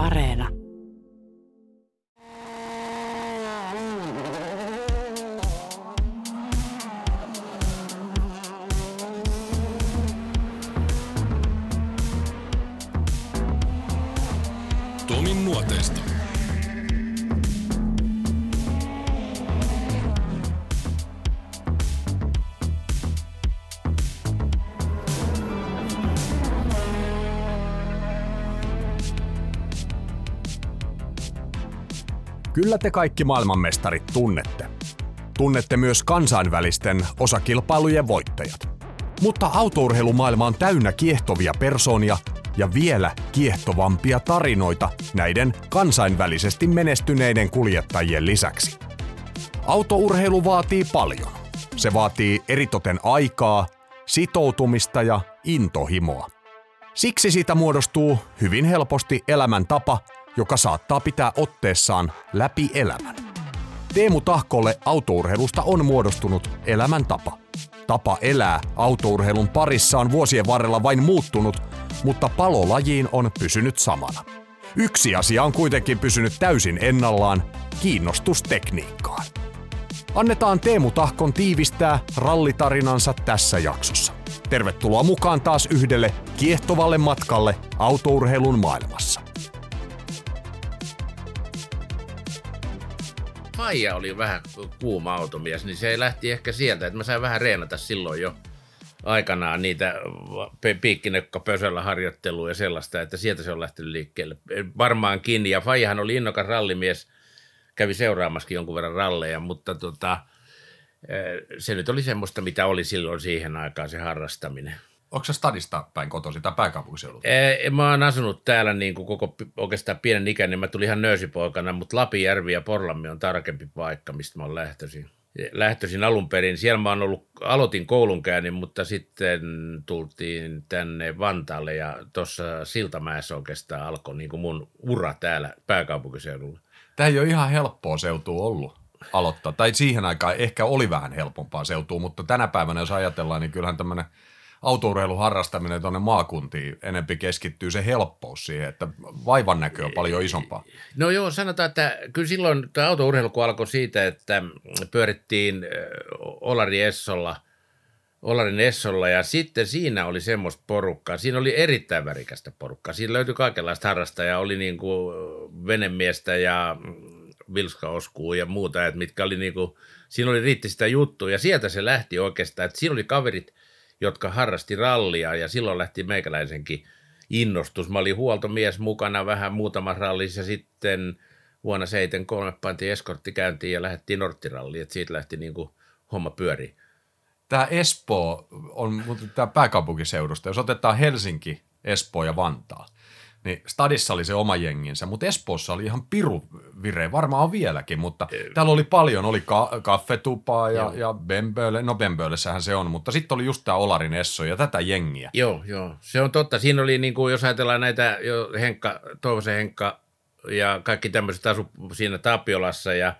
Areena. Kyllä te kaikki maailmanmestarit tunnette. Tunnette myös kansainvälisten osakilpailujen voittajat. Mutta autourheilumaailma on täynnä kiehtovia persoonia ja vielä kiehtovampia tarinoita näiden kansainvälisesti menestyneiden kuljettajien lisäksi. Autourheilu vaatii paljon. Se vaatii eritoten aikaa, sitoutumista ja intohimoa. Siksi siitä muodostuu hyvin helposti elämäntapa, joka saattaa pitää otteessaan läpi elämän. Teemu Tahkolle autourheilusta on muodostunut elämäntapa. Tapa elää autourheilun parissa on vuosien varrella vain muuttunut, mutta palolajiin on pysynyt samana. Yksi asia on kuitenkin pysynyt täysin ennallaan, kiinnostus tekniikkaan. Annetaan Teemu Tahkon tiivistää rallitarinansa tässä jaksossa. Tervetuloa mukaan taas yhdelle kiehtovalle matkalle autourheilun maailmassa. Faija oli vähän kuuma automies, niin se lähti ehkä sieltä, että mä sain vähän reenata silloin jo aikanaan niitä piikkinekka harjoittelua ja sellaista, että sieltä se on lähtenyt liikkeelle. Varmaankin, ja Faijahan oli innokas rallimies, kävi seuraamaskin jonkun verran ralleja, mutta tota, se nyt oli semmoista, mitä oli silloin siihen aikaan se harrastaminen. Onko se stadista päin kotosi tai pääkaupunkiseudulta? Ee, mä oon asunut täällä niin kuin koko oikeastaan pienen ikäni. Mä tulin ihan nöösipoikana, mutta Lapijärvi ja Porlammi on tarkempi paikka, mistä mä oon lähtöisin. Lähtöisin alun perin. Siellä mä oon ollut, aloitin koulunkäynnin, mutta sitten tultiin tänne Vantaalle ja tuossa Siltamäessä oikeastaan alkoi niin kuin mun ura täällä pääkaupunkiseudulla. Tämä ei ole ihan helppoa seutua ollut aloittaa. Tai siihen aikaan ehkä oli vähän helpompaa seutua, mutta tänä päivänä jos ajatellaan, niin kyllähän tämmöinen – autourheilun harrastaminen tuonne maakuntiin enempi keskittyy se helppous siihen, että vaivan näkö on paljon isompaa. No joo, sanotaan, että kyllä silloin tämä autourheilu kun alkoi siitä, että pyörittiin Olari Essolla, Olarin Essolla ja sitten siinä oli semmoista porukkaa, siinä oli erittäin värikästä porukkaa. Siinä löytyi kaikenlaista harrastajaa, oli niin kuin venemiestä ja vilskaoskuu ja muuta, että mitkä oli niin kuin, siinä oli riitti sitä juttua ja sieltä se lähti oikeastaan, että siinä oli kaverit – jotka harrasti rallia ja silloin lähti meikäläisenkin innostus. Mä olin huoltomies mukana vähän muutama rallissa ja sitten vuonna 73 pantiin eskorttikäyntiin ja lähdettiin Norttiralliin, että siitä lähti niin kuin homma pyöri. Tämä Espoo on tämä pääkaupunkiseudusta. Jos otetaan Helsinki, Espoo ja Vantaa, niin Stadissa oli se oma jenginsä, mutta Espoossa oli ihan piru vire, varmaan on vieläkin, mutta e- täällä oli paljon, oli ka- kaffetupaa ja, ja Bemböle, no Bembölessähän se on, mutta sitten oli just tämä Olarin Esso ja tätä jengiä. Joo, joo, se on totta. Siinä oli, niin kuin, jos ajatellaan näitä jo Henkka, Toivosen Henkka ja kaikki tämmöiset asu siinä Tapiolassa ja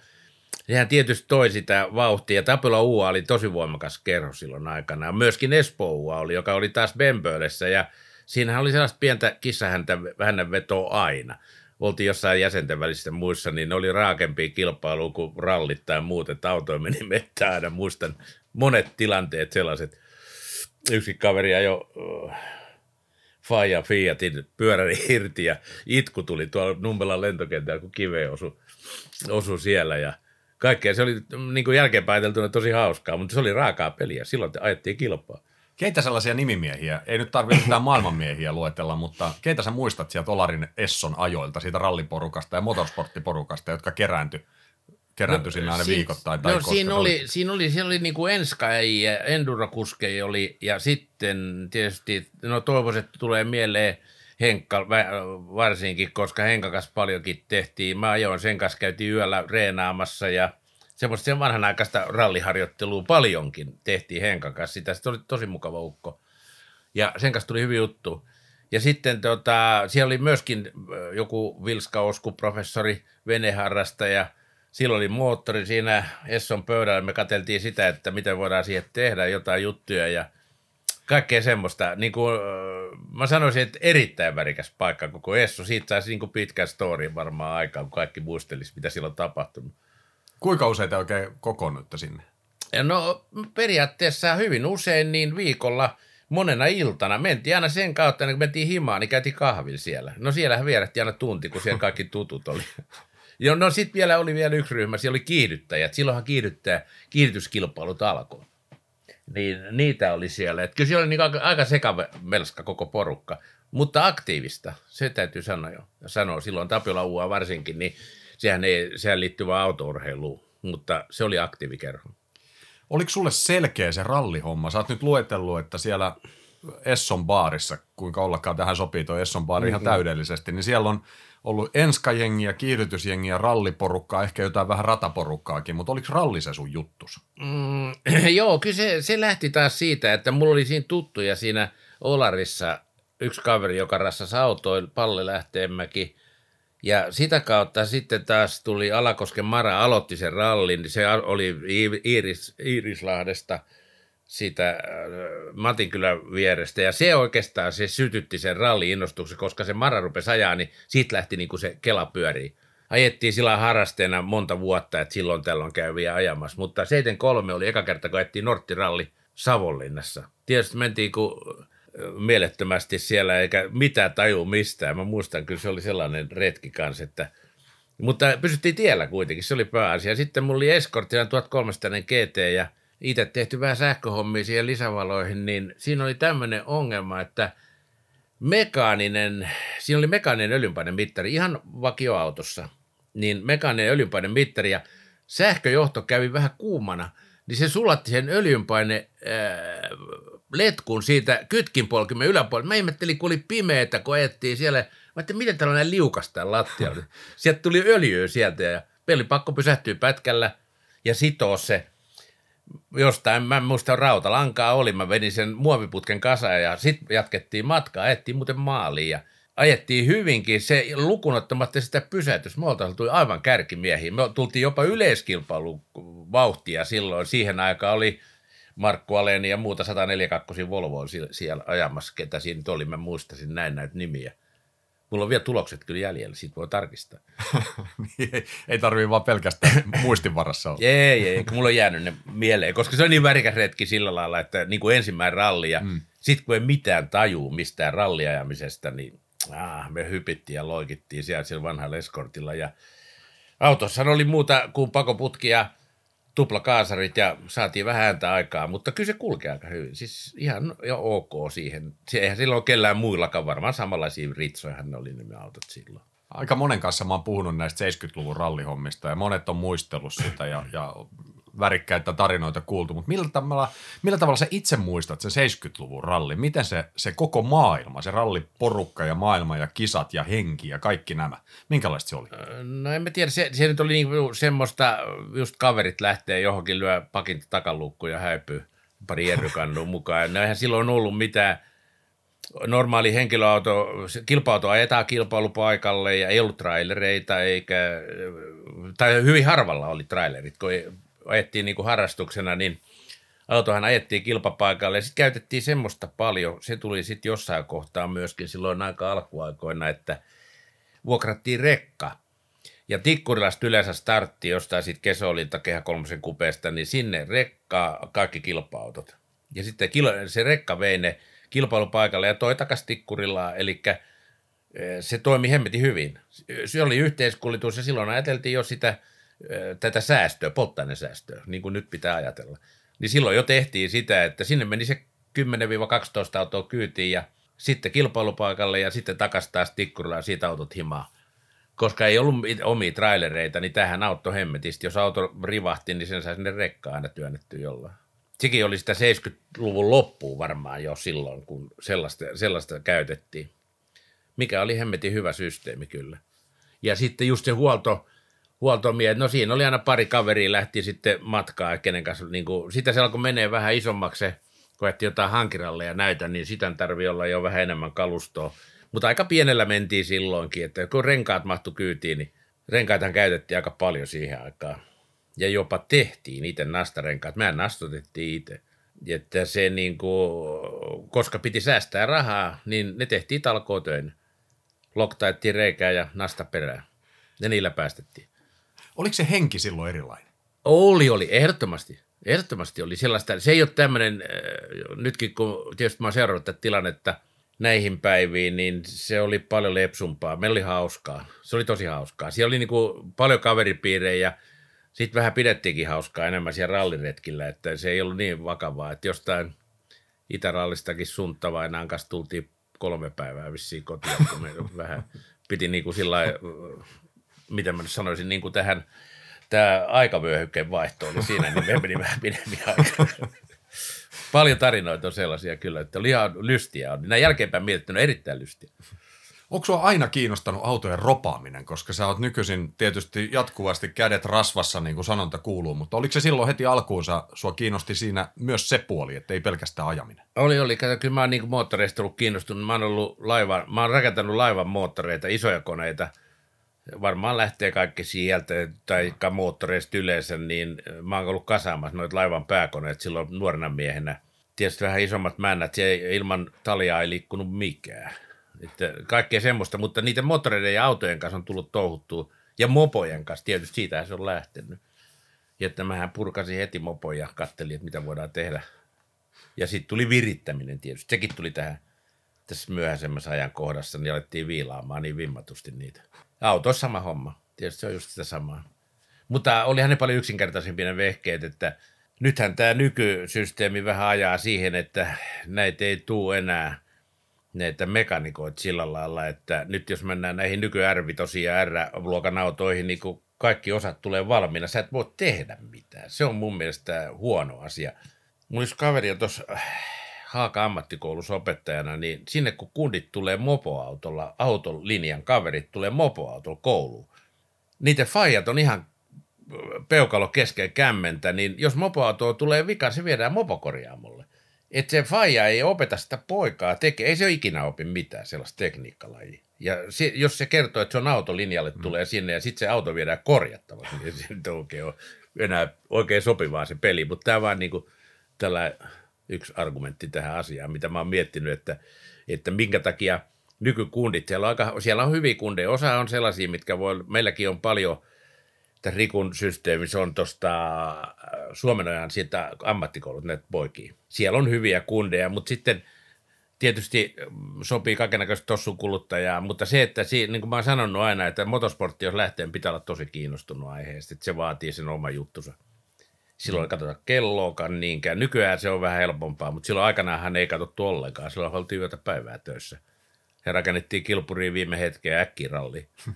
Sehän tietysti toi sitä vauhtia. Tapiola UA oli tosi voimakas kerho silloin aikana. Myöskin Espoo UA oli, joka oli taas Bembölessä ja – siinähän oli sellaista pientä kissahäntä vähän vetoa aina. Oltiin jossain jäsenten välisissä muissa, niin ne oli raakempia kilpailuja kuin rallit tai muut, että autoja meni mettään aina. Muistan monet tilanteet sellaiset. Yksi kaveri jo uh, Faja Fiatin pyöräri irti ja itku tuli tuolla Nummelan lentokentällä, kun kive osui, osui siellä ja kaikkea. Se oli niin kuin jälkeenpäin tosi hauskaa, mutta se oli raakaa peliä. Silloin ajettiin kilpaa. Keitä sellaisia nimimiehiä, ei nyt tarvitse mitään maailmanmiehiä luetella, mutta keitä sä muistat sieltä Olarin Esson ajoilta, siitä ralliporukasta ja motorsporttiporukasta, jotka kerääntyi kerääntyi no, sinne aina siis, viikoittain. Tai no, siinä oli, siinä oli, siinä oli niin kuin Enska ja Endurokuskeja oli, ja sitten tietysti, no toivoisin, että tulee mieleen Henkka varsinkin, koska Henkakas paljonkin tehtiin. Mä ajoin sen kanssa, käytiin yöllä reenaamassa ja – semmoista sen vanhanaikaista ralliharjoittelua paljonkin tehtiin Henkan kanssa. Sitä se oli tosi mukava ukko. Ja sen kanssa tuli hyvin juttu. Ja sitten tota, siellä oli myöskin joku Vilska Osku, professori, veneharrastaja. Silloin oli moottori siinä Esson pöydällä. Me katseltiin sitä, että miten voidaan siihen tehdä jotain juttuja ja kaikkea semmoista. Niin kuin, mä sanoisin, että erittäin värikäs paikka koko Essu. Siitä saisi niin pitkän story varmaan aikaa, kun kaikki muistelisi, mitä silloin tapahtunut. Kuinka usein te oikein kokoonnutte sinne? No periaatteessa hyvin usein niin viikolla monena iltana. Mentiin aina sen kautta, kun mentiin himaan, niin käytiin kahvilla siellä. No siellähän vierähti aina tunti, kun siellä kaikki tutut oli. Ja no sitten vielä oli vielä yksi ryhmä, siellä oli kiihdyttäjät. Silloinhan kiihdyttää, kiihdytyskilpailut alkoi. Niin niitä oli siellä. Et kyllä siellä oli niin aika, aika sekamelska koko porukka, mutta aktiivista, se täytyy sanoa jo. Sanoa silloin Tapiola Uua varsinkin, niin sehän, ei, sehän liittyy vain autourheiluun, mutta se oli aktiivikerho. Oliko sulle selkeä se rallihomma? Sä oot nyt luetellut, että siellä Esson baarissa, kuinka ollakaan tähän sopii tuo Esson baari mm-hmm. ihan täydellisesti, niin siellä on ollut enskajengiä, kiihdytysjengiä, ralliporukkaa, ehkä jotain vähän rataporukkaakin, mutta oliko ralli se sun juttus? Mm, joo, kyllä se, se lähti taas siitä, että mulla oli siinä tuttuja siinä Olarissa yksi kaveri, joka rassasi autoin, Palle Lähteenmäki, ja sitä kautta sitten taas tuli Alakosken Mara, aloitti sen rallin, se oli Iiris, Iirislahdesta – siitä äh, Matinkylän vierestä. Ja se oikeastaan se sytytti sen ralli-innostuksen, koska se Mara rupesi ajaa, niin siitä lähti niin kuin se kela pyörii. Ajettiin sillä harrasteena monta vuotta, että silloin tällöin käyviä ajamassa. Mutta 73 oli eka kerta, kun ajettiin Norttiralli Savonlinnassa. Tietysti mentiin kuin äh, mielettömästi siellä, eikä mitään taju mistään. Mä muistan, kyllä se oli sellainen retki kanssa, että mutta pysyttiin tiellä kuitenkin, se oli pääasia. Sitten mulla oli Escortilla 1300 GT ja – itse tehty vähän sähköhommia siihen lisävaloihin, niin siinä oli tämmöinen ongelma, että mekaaninen, siinä oli mekaaninen öljynpainemittari ihan vakioautossa, niin mekaaninen öljynpainemittari ja sähköjohto kävi vähän kuumana, niin se sulatti sen öljynpaine letkun siitä kytkinpolkimen yläpuolella. Mä ihmettelin, kun oli pimeätä, kun ajettiin siellä. Mä ajattelin, miten tällainen liukastaa lattialla. Sieltä tuli öljyä sieltä ja peli pakko pysähtyä pätkällä ja sitoo se jostain, mä en muista rautalankaa oli, mä vedin sen muoviputken kasaan ja sitten jatkettiin matkaa, ajettiin muuten maaliin ja ajettiin hyvinkin, se lukunottamatta sitä pysäytys, me tuli aivan kärkimiehiä, me tultiin jopa yleiskilpailun vauhtia silloin, siihen aikaan oli Markku Aleni ja muuta 142 Volvoa siellä ajamassa, ketä siinä nyt oli, mä muistasin näin näitä nimiä. Mulla on vielä tulokset kyllä jäljellä, siitä voi tarkistaa. Niin, ei, ei tarvii vaan pelkästään muistin varassa olla. ei, ei, mulla on jäänyt ne mieleen, koska se on niin värikäs retki sillä lailla, että niin kuin ensimmäinen ralli ja mm. sitten kun ei mitään tajuu mistään ralliajamisesta, niin ah, me hypittiin ja loikittiin siellä, siellä vanhalla eskortilla ja autossa oli muuta kuin pakoputkia – tuplakaasarit ja saatiin vähän ääntä aikaa, mutta kyllä se kulkee aika hyvin. Siis ihan jo ok siihen. Eihän silloin kellään muillakaan varmaan samanlaisia ritsojahan ne oli ne autot silloin. Aika monen kanssa mä oon puhunut näistä 70-luvun rallihommista ja monet on muistellut sitä ja, ja värikkäitä tarinoita kuultu, mutta millä tavalla, millä tavalla sä itse muistat sen 70-luvun ralli? Miten se, se koko maailma, se ralliporukka ja maailma ja kisat ja henki ja kaikki nämä, minkälaista se oli? No en mä tiedä, se, se nyt oli niinku semmoista, just kaverit lähtee johonkin, lyö pakin takalukkuun ja häipyy pari errykannun mukaan. No eihän silloin ollut mitään, normaali henkilöauto, kilpa-auto ajetaan kilpailupaikalle ja ei ollut trailereita eikä, tai hyvin harvalla oli trailerit, kun ei, ajettiin niin kuin harrastuksena, niin autohan ajettiin kilpapaikalle ja sitten käytettiin semmoista paljon. Se tuli sitten jossain kohtaa myöskin silloin aika alkuaikoina, että vuokrattiin rekka. Ja Tikkurilasta yleensä startti jostain sitten Kesolilta Kehä kolmosen kupeesta, niin sinne rekkaa kaikki kilpa-autot. Ja sitten se rekka vei ne kilpailupaikalle ja toi takas Tikkurillaan, eli eh, se toimi hemmetin hyvin. Se oli yhteiskullitus ja silloin ajateltiin jo sitä – tätä säästöä, polttoainesäästöä, niin kuin nyt pitää ajatella. Niin silloin jo tehtiin sitä, että sinne meni se 10-12 autoa kyytiin ja sitten kilpailupaikalle ja sitten takaisin taas tikkurilla ja siitä autot himaa. Koska ei ollut omia trailereita, niin tähän auto hemmetisti. Jos auto rivahti, niin sen sai sinne rekkaan aina työnnetty jollain. Sekin oli sitä 70-luvun loppuun varmaan jo silloin, kun sellaista, sellaista käytettiin. Mikä oli hemmetin hyvä systeemi kyllä. Ja sitten just se huolto, huoltomiehet, no siinä oli aina pari kaveria lähti sitten matkaa, kenen kanssa, niin kuin, sitä siellä kun menee vähän isommaksi se, kun jotain hankiralle ja näitä, niin sitä tarvii olla jo vähän enemmän kalustoa. Mutta aika pienellä mentiin silloinkin, että kun renkaat mahtu kyytiin, niin renkaitahan käytettiin aika paljon siihen aikaan. Ja jopa tehtiin itse nastarenkaat. Mehän nastotettiin itse. Että se niin kuin, koska piti säästää rahaa, niin ne tehtiin talkootöin. Loktaettiin reikää ja nasta perään. Ja niillä päästettiin. Oliko se henki silloin erilainen? Oli, oli, ehdottomasti. Ehdottomasti oli sellaista. Se ei ole tämmöinen, äh, nytkin kun tietysti mä oon seurannut tätä tilannetta näihin päiviin, niin se oli paljon lepsumpaa. Meillä oli hauskaa. Se oli tosi hauskaa. Siellä oli niinku paljon kaveripiirejä sitten vähän pidettiinkin hauskaa enemmän siellä ralliretkillä, että se ei ollut niin vakavaa, että jostain Itärallistakin sunttavainaan kanssa tultiin kolme päivää vissiin kotiin, kun me vähän piti niin kuin sillä miten mä nyt sanoisin, niin kuin tähän tämä aikavyöhykkeen vaihto oli siinä, niin me meni vähän pidemmin aikaa. Paljon tarinoita on sellaisia kyllä, että oli ihan lystiä. Näin jälkeenpäin mietittynä erittäin lystiä. Onko sua aina kiinnostanut autojen ropaaminen, koska sä oot nykyisin tietysti jatkuvasti kädet rasvassa, niin kuin sanonta kuuluu, mutta oliko se silloin heti alkuunsa, sua kiinnosti siinä myös se puoli, että ei pelkästään ajaminen? Oli, oli. Kato, kyllä mä oon niin moottoreista ollut kiinnostunut. Mä oon, ollut laiva, mä oon rakentanut laivan moottoreita, isoja koneita. Varmaan lähtee kaikki sieltä, tai moottoreista yleensä, niin mä oon ollut kasaamassa noita laivan pääkoneet silloin nuorena miehenä. Tietysti vähän isommat männät, ilman talia ei liikkunut mikään että kaikkea semmoista, mutta niiden moottoreiden ja autojen kanssa on tullut touhuttua. Ja mopojen kanssa, tietysti siitä se on lähtenyt. Ja että mähän purkasin heti mopoja ja kattelin, että mitä voidaan tehdä. Ja sitten tuli virittäminen tietysti. Sekin tuli tähän tässä myöhäisemmässä ajankohdassa, niin alettiin viilaamaan niin vimmatusti niitä. Auto on sama homma. Tietysti se on just sitä samaa. Mutta olihan ne paljon yksinkertaisempia ne vehkeet, että nythän tämä nykysysteemi vähän ajaa siihen, että näitä ei tule enää – näitä mekanikoita sillä lailla, että nyt jos mennään näihin nyky ja R-luokan autoihin, niin kun kaikki osat tulee valmiina, sä et voi tehdä mitään. Se on mun mielestä huono asia. Mulla olisi kaveri tuossa äh, Haaka ammattikoulussa opettajana, niin sinne kun kundit tulee mopoautolla, autolinjan kaverit tulee mopoautolla kouluun, niiden faijat on ihan peukalo kesken kämmentä, niin jos mopoauto tulee vika, se viedään mopokorjaamolle että se faija ei opeta sitä poikaa tekee. Ei se ole ikinä opi mitään sellaista tekniikkalajia. Ja se, jos se kertoo, että se on autolinjalle, mm. tulee sinne ja sitten se auto viedään korjattavaksi, niin se nyt oikein on enää oikein sopivaa se peli. Mutta tämä vaan niin kuin tällä yksi argumentti tähän asiaan, mitä mä oon miettinyt, että, että minkä takia nykykundit, siellä on, aika, siellä on hyviä kundeja. Osa on sellaisia, mitkä voi, meilläkin on paljon – että Rikun systeemi, se on tuosta äh, Suomen ajan siitä ammattikoulut, näitä poikia. Siellä on hyviä kundeja, mutta sitten tietysti mm, sopii kaikenlaista tossun kuluttajaa, mutta se, että niin kuin mä oon sanonut aina, että motosportti, jos lähtee, pitää olla tosi kiinnostunut aiheesta, että se vaatii sen oma juttusa. Silloin ei katsota kelloakaan niinkään. Nykyään se on vähän helpompaa, mutta silloin aikanaan hän ei katsottu ollenkaan. Silloin oltiin yötä päivää töissä. He rakennettiin kilpuriin viime hetkeen äkkiralli.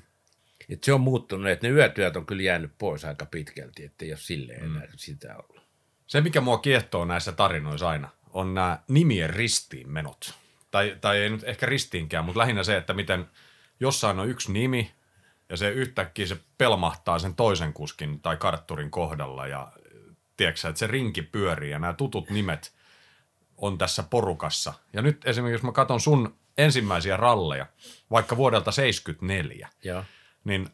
Et se on muuttunut, että ne yötyöt on kyllä jäänyt pois aika pitkälti, että ei ole silleen mm. enää sitä ollut. Se, mikä mua kiehtoo näissä tarinoissa aina, on nämä nimien ristiinmenot. Tai, tai ei nyt ehkä ristiinkään, mutta lähinnä se, että miten jossain on yksi nimi, ja se yhtäkkiä se pelmahtaa sen toisen kuskin tai kartturin kohdalla, ja tiedätkö, että se rinki pyörii, ja nämä tutut nimet on tässä porukassa. Ja nyt esimerkiksi, jos mä katson sun ensimmäisiä ralleja, vaikka vuodelta 74, Joo niin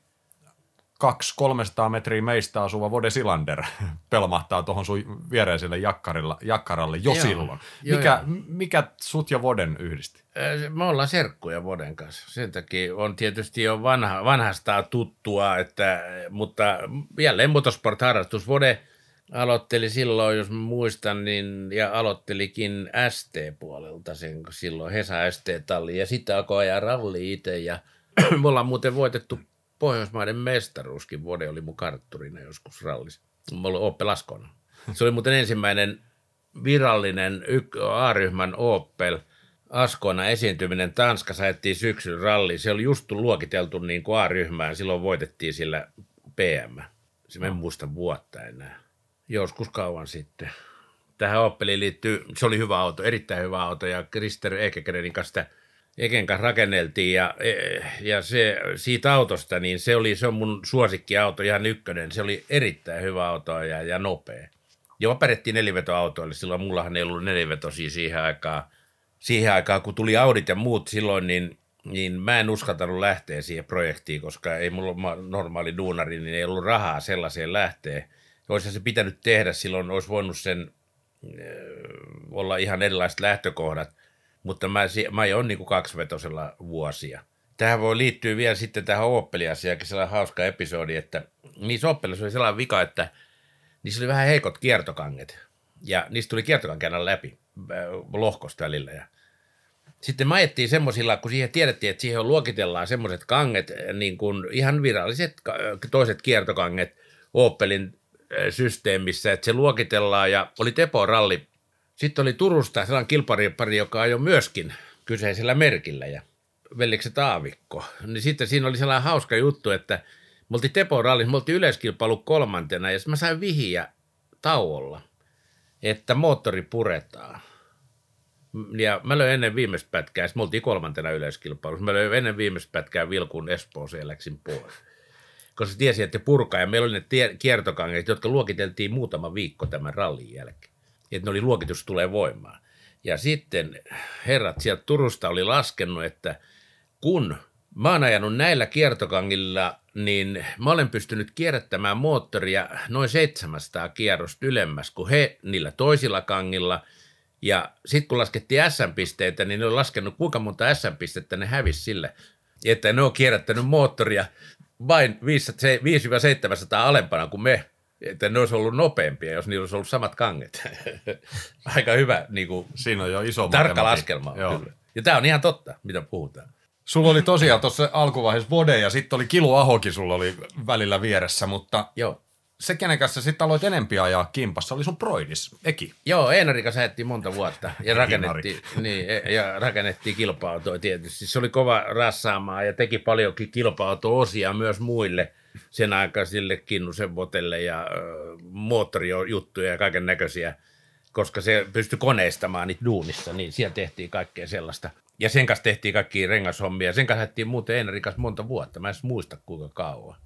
200-300 metriä meistä asuva Vode Silander pelmahtaa tuohon sun viereiselle jakkarilla, jakkaralle jo joo, silloin. Mikä, joo. mikä sut ja Voden yhdisti? Me ollaan serkkuja Voden kanssa. Sen takia on tietysti jo vanha, vanhastaan tuttua, että, mutta jälleen motosport-harrastus. Vode aloitteli silloin, jos muistan, niin, ja aloittelikin ST-puolelta sen silloin, Hesa ST-talli, ja sitten alkoi ajaa ralli itse, ja me ollaan muuten voitettu Pohjoismaiden mestaruuskin vuode oli mun kartturina joskus rallis. Mulla oli Opel Askona. Se oli muuten ensimmäinen virallinen A-ryhmän Opel Askona esiintyminen Tanskassa ajettiin syksyn ralli. Se oli just luokiteltu niin kuin A-ryhmään. Silloin voitettiin sillä PM. Se en muista vuotta enää. Joskus kauan sitten. Tähän Opeliin liittyy, se oli hyvä auto, erittäin hyvä auto ja Krister Ekekerenin kanssa sitä Eken kanssa rakenneltiin ja, ja se, siitä autosta, niin se, oli, se on mun suosikkiauto, ihan ykkönen. Se oli erittäin hyvä auto ja, ja nopea. Joo, pärjättiin nelivetoautoille, silloin mullahan ei ollut nelivetosia siihen aikaan. Siihen aikaan, kun tuli Audit ja muut silloin, niin, niin mä en uskaltanut lähteä siihen projektiin, koska ei mulla normaali duunari, niin ei ollut rahaa sellaiseen lähteä. Olisi se pitänyt tehdä, silloin olisi voinut sen olla ihan erilaiset lähtökohdat – mutta mä, mä ajoin niin kuin kaksivetosella vuosia. Tähän voi liittyä vielä sitten tähän Opel-asiaankin sellainen hauska episodi, että niissä Opelissa oli sellainen vika, että niissä oli vähän heikot kiertokanget. Ja niistä tuli kiertokankeena läpi äh, lohkosta välillä. Ja sitten me ajettiin semmoisilla, kun siihen tiedettiin, että siihen luokitellaan semmoiset kanget, niin kuin ihan viralliset toiset kiertokanget Opelin systeemissä, että se luokitellaan ja oli Tepo ralli. Sitten oli Turusta sellainen kilpari, joka ajoi myöskin kyseisellä merkillä ja velikset Aavikko. Niin sitten siinä oli sellainen hauska juttu, että me oltiin Tepo rallissa, me oltiin yleiskilpailu kolmantena ja mä sain vihiä tauolla, että moottori puretaan. Ja mä löin ennen viimeistä pätkää, me oltiin kolmantena yleiskilpailussa, mä löin ennen viimeistä pätkää Vilkun Espooseen ja läksin pois. Koska tiesin, että purkaa, ja meillä oli ne tie- kiertokangeet, jotka luokiteltiin muutama viikko tämän rallin jälkeen. Että ne oli luokitus tulee voimaan. Ja sitten herrat sieltä Turusta oli laskenut, että kun mä oon ajanut näillä kiertokangilla, niin mä olen pystynyt kierrättämään moottoria noin 700 kierrosta ylemmäs kuin he niillä toisilla kangilla. Ja sitten kun laskettiin S-pisteitä, niin ne on laskenut kuinka monta S-pistettä ne hävisi sille, että ne on kierrättänyt moottoria vain 500-700 alempana kuin me. Että ne olisi ollut nopeampia, jos niillä olisi ollut samat kanget. Aika hyvä niin kuin, Siinä on jo iso tarkka laskelma. Joo. Kyllä. Ja tämä on ihan totta, mitä puhutaan. Sulla oli tosiaan tuossa alkuvaiheessa Vode ja sitten oli Kilu Ahokin sulla oli välillä vieressä, mutta Joo. Se kenen kanssa sitten aloit enempi ajaa kimpassa oli sun Broidis, Eki. Joo, Einari kanssa ajettiin monta vuotta ja rakennettiin, niin, e- ja rakennettiin kilpa-autoja tietysti. Se oli kova rassaamaan ja teki paljonkin kilpa-auto-osia myös muille sen aikaisille Kinnusen Votelle ja ö, moottorijuttuja ja kaiken näköisiä, koska se pystyi koneistamaan niitä duunissa, niin siellä tehtiin kaikkea sellaista. Ja sen kanssa tehtiin kaikki rengashommia. Sen kanssa ajettiin muuten Einarin kanssa monta vuotta. Mä en muista kuinka kauan.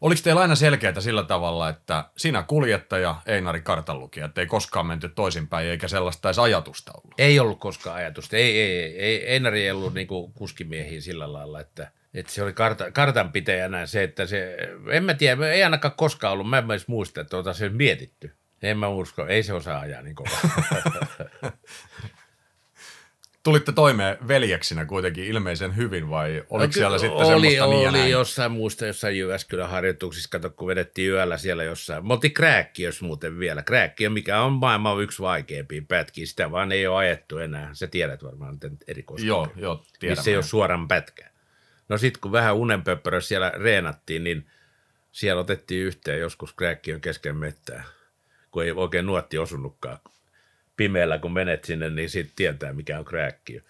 Oliko teillä aina selkeää sillä tavalla, että sinä kuljettaja, Einari kartanlukija, että ei koskaan menty toisinpäin eikä sellaista edes ajatusta ollut? Ei ollut koskaan ajatusta. Ei, ei, ei, ei Einari ei ollut niinku kuskimiehiä sillä lailla, että, että se oli karta, kartanpitäjänä se, että se, en mä tiedä, ei ainakaan koskaan ollut, mä en edes muista, että ota se mietitty. En mä usko, ei se osaa ajaa niin kovaa. Tulitte toimeen veljeksinä kuitenkin ilmeisen hyvin vai oliko siellä sitten oli, semmoista niin ja Oli näin? jossain muusta jossain Jyväskylän harjoituksissa, kato kun vedettiin yöllä siellä jossain. Me oltiin Krääkkiössä muuten vielä. Krääkkiö, mikä on maailman yksi vaikeimpia pätkiä, sitä vaan ei ole ajettu enää. Sä tiedät varmaan miten erikoista. Joo, joo, tiedän. missä ei ole suoran pätkää. No sitten kun vähän unenpöppörössä siellä reenattiin, niin siellä otettiin yhteen joskus Krääkkiön kesken mettää, kun ei oikein nuotti osunutkaan. Pimeällä kun menet sinne, niin sitten tietää, mikä on Krääkkiö.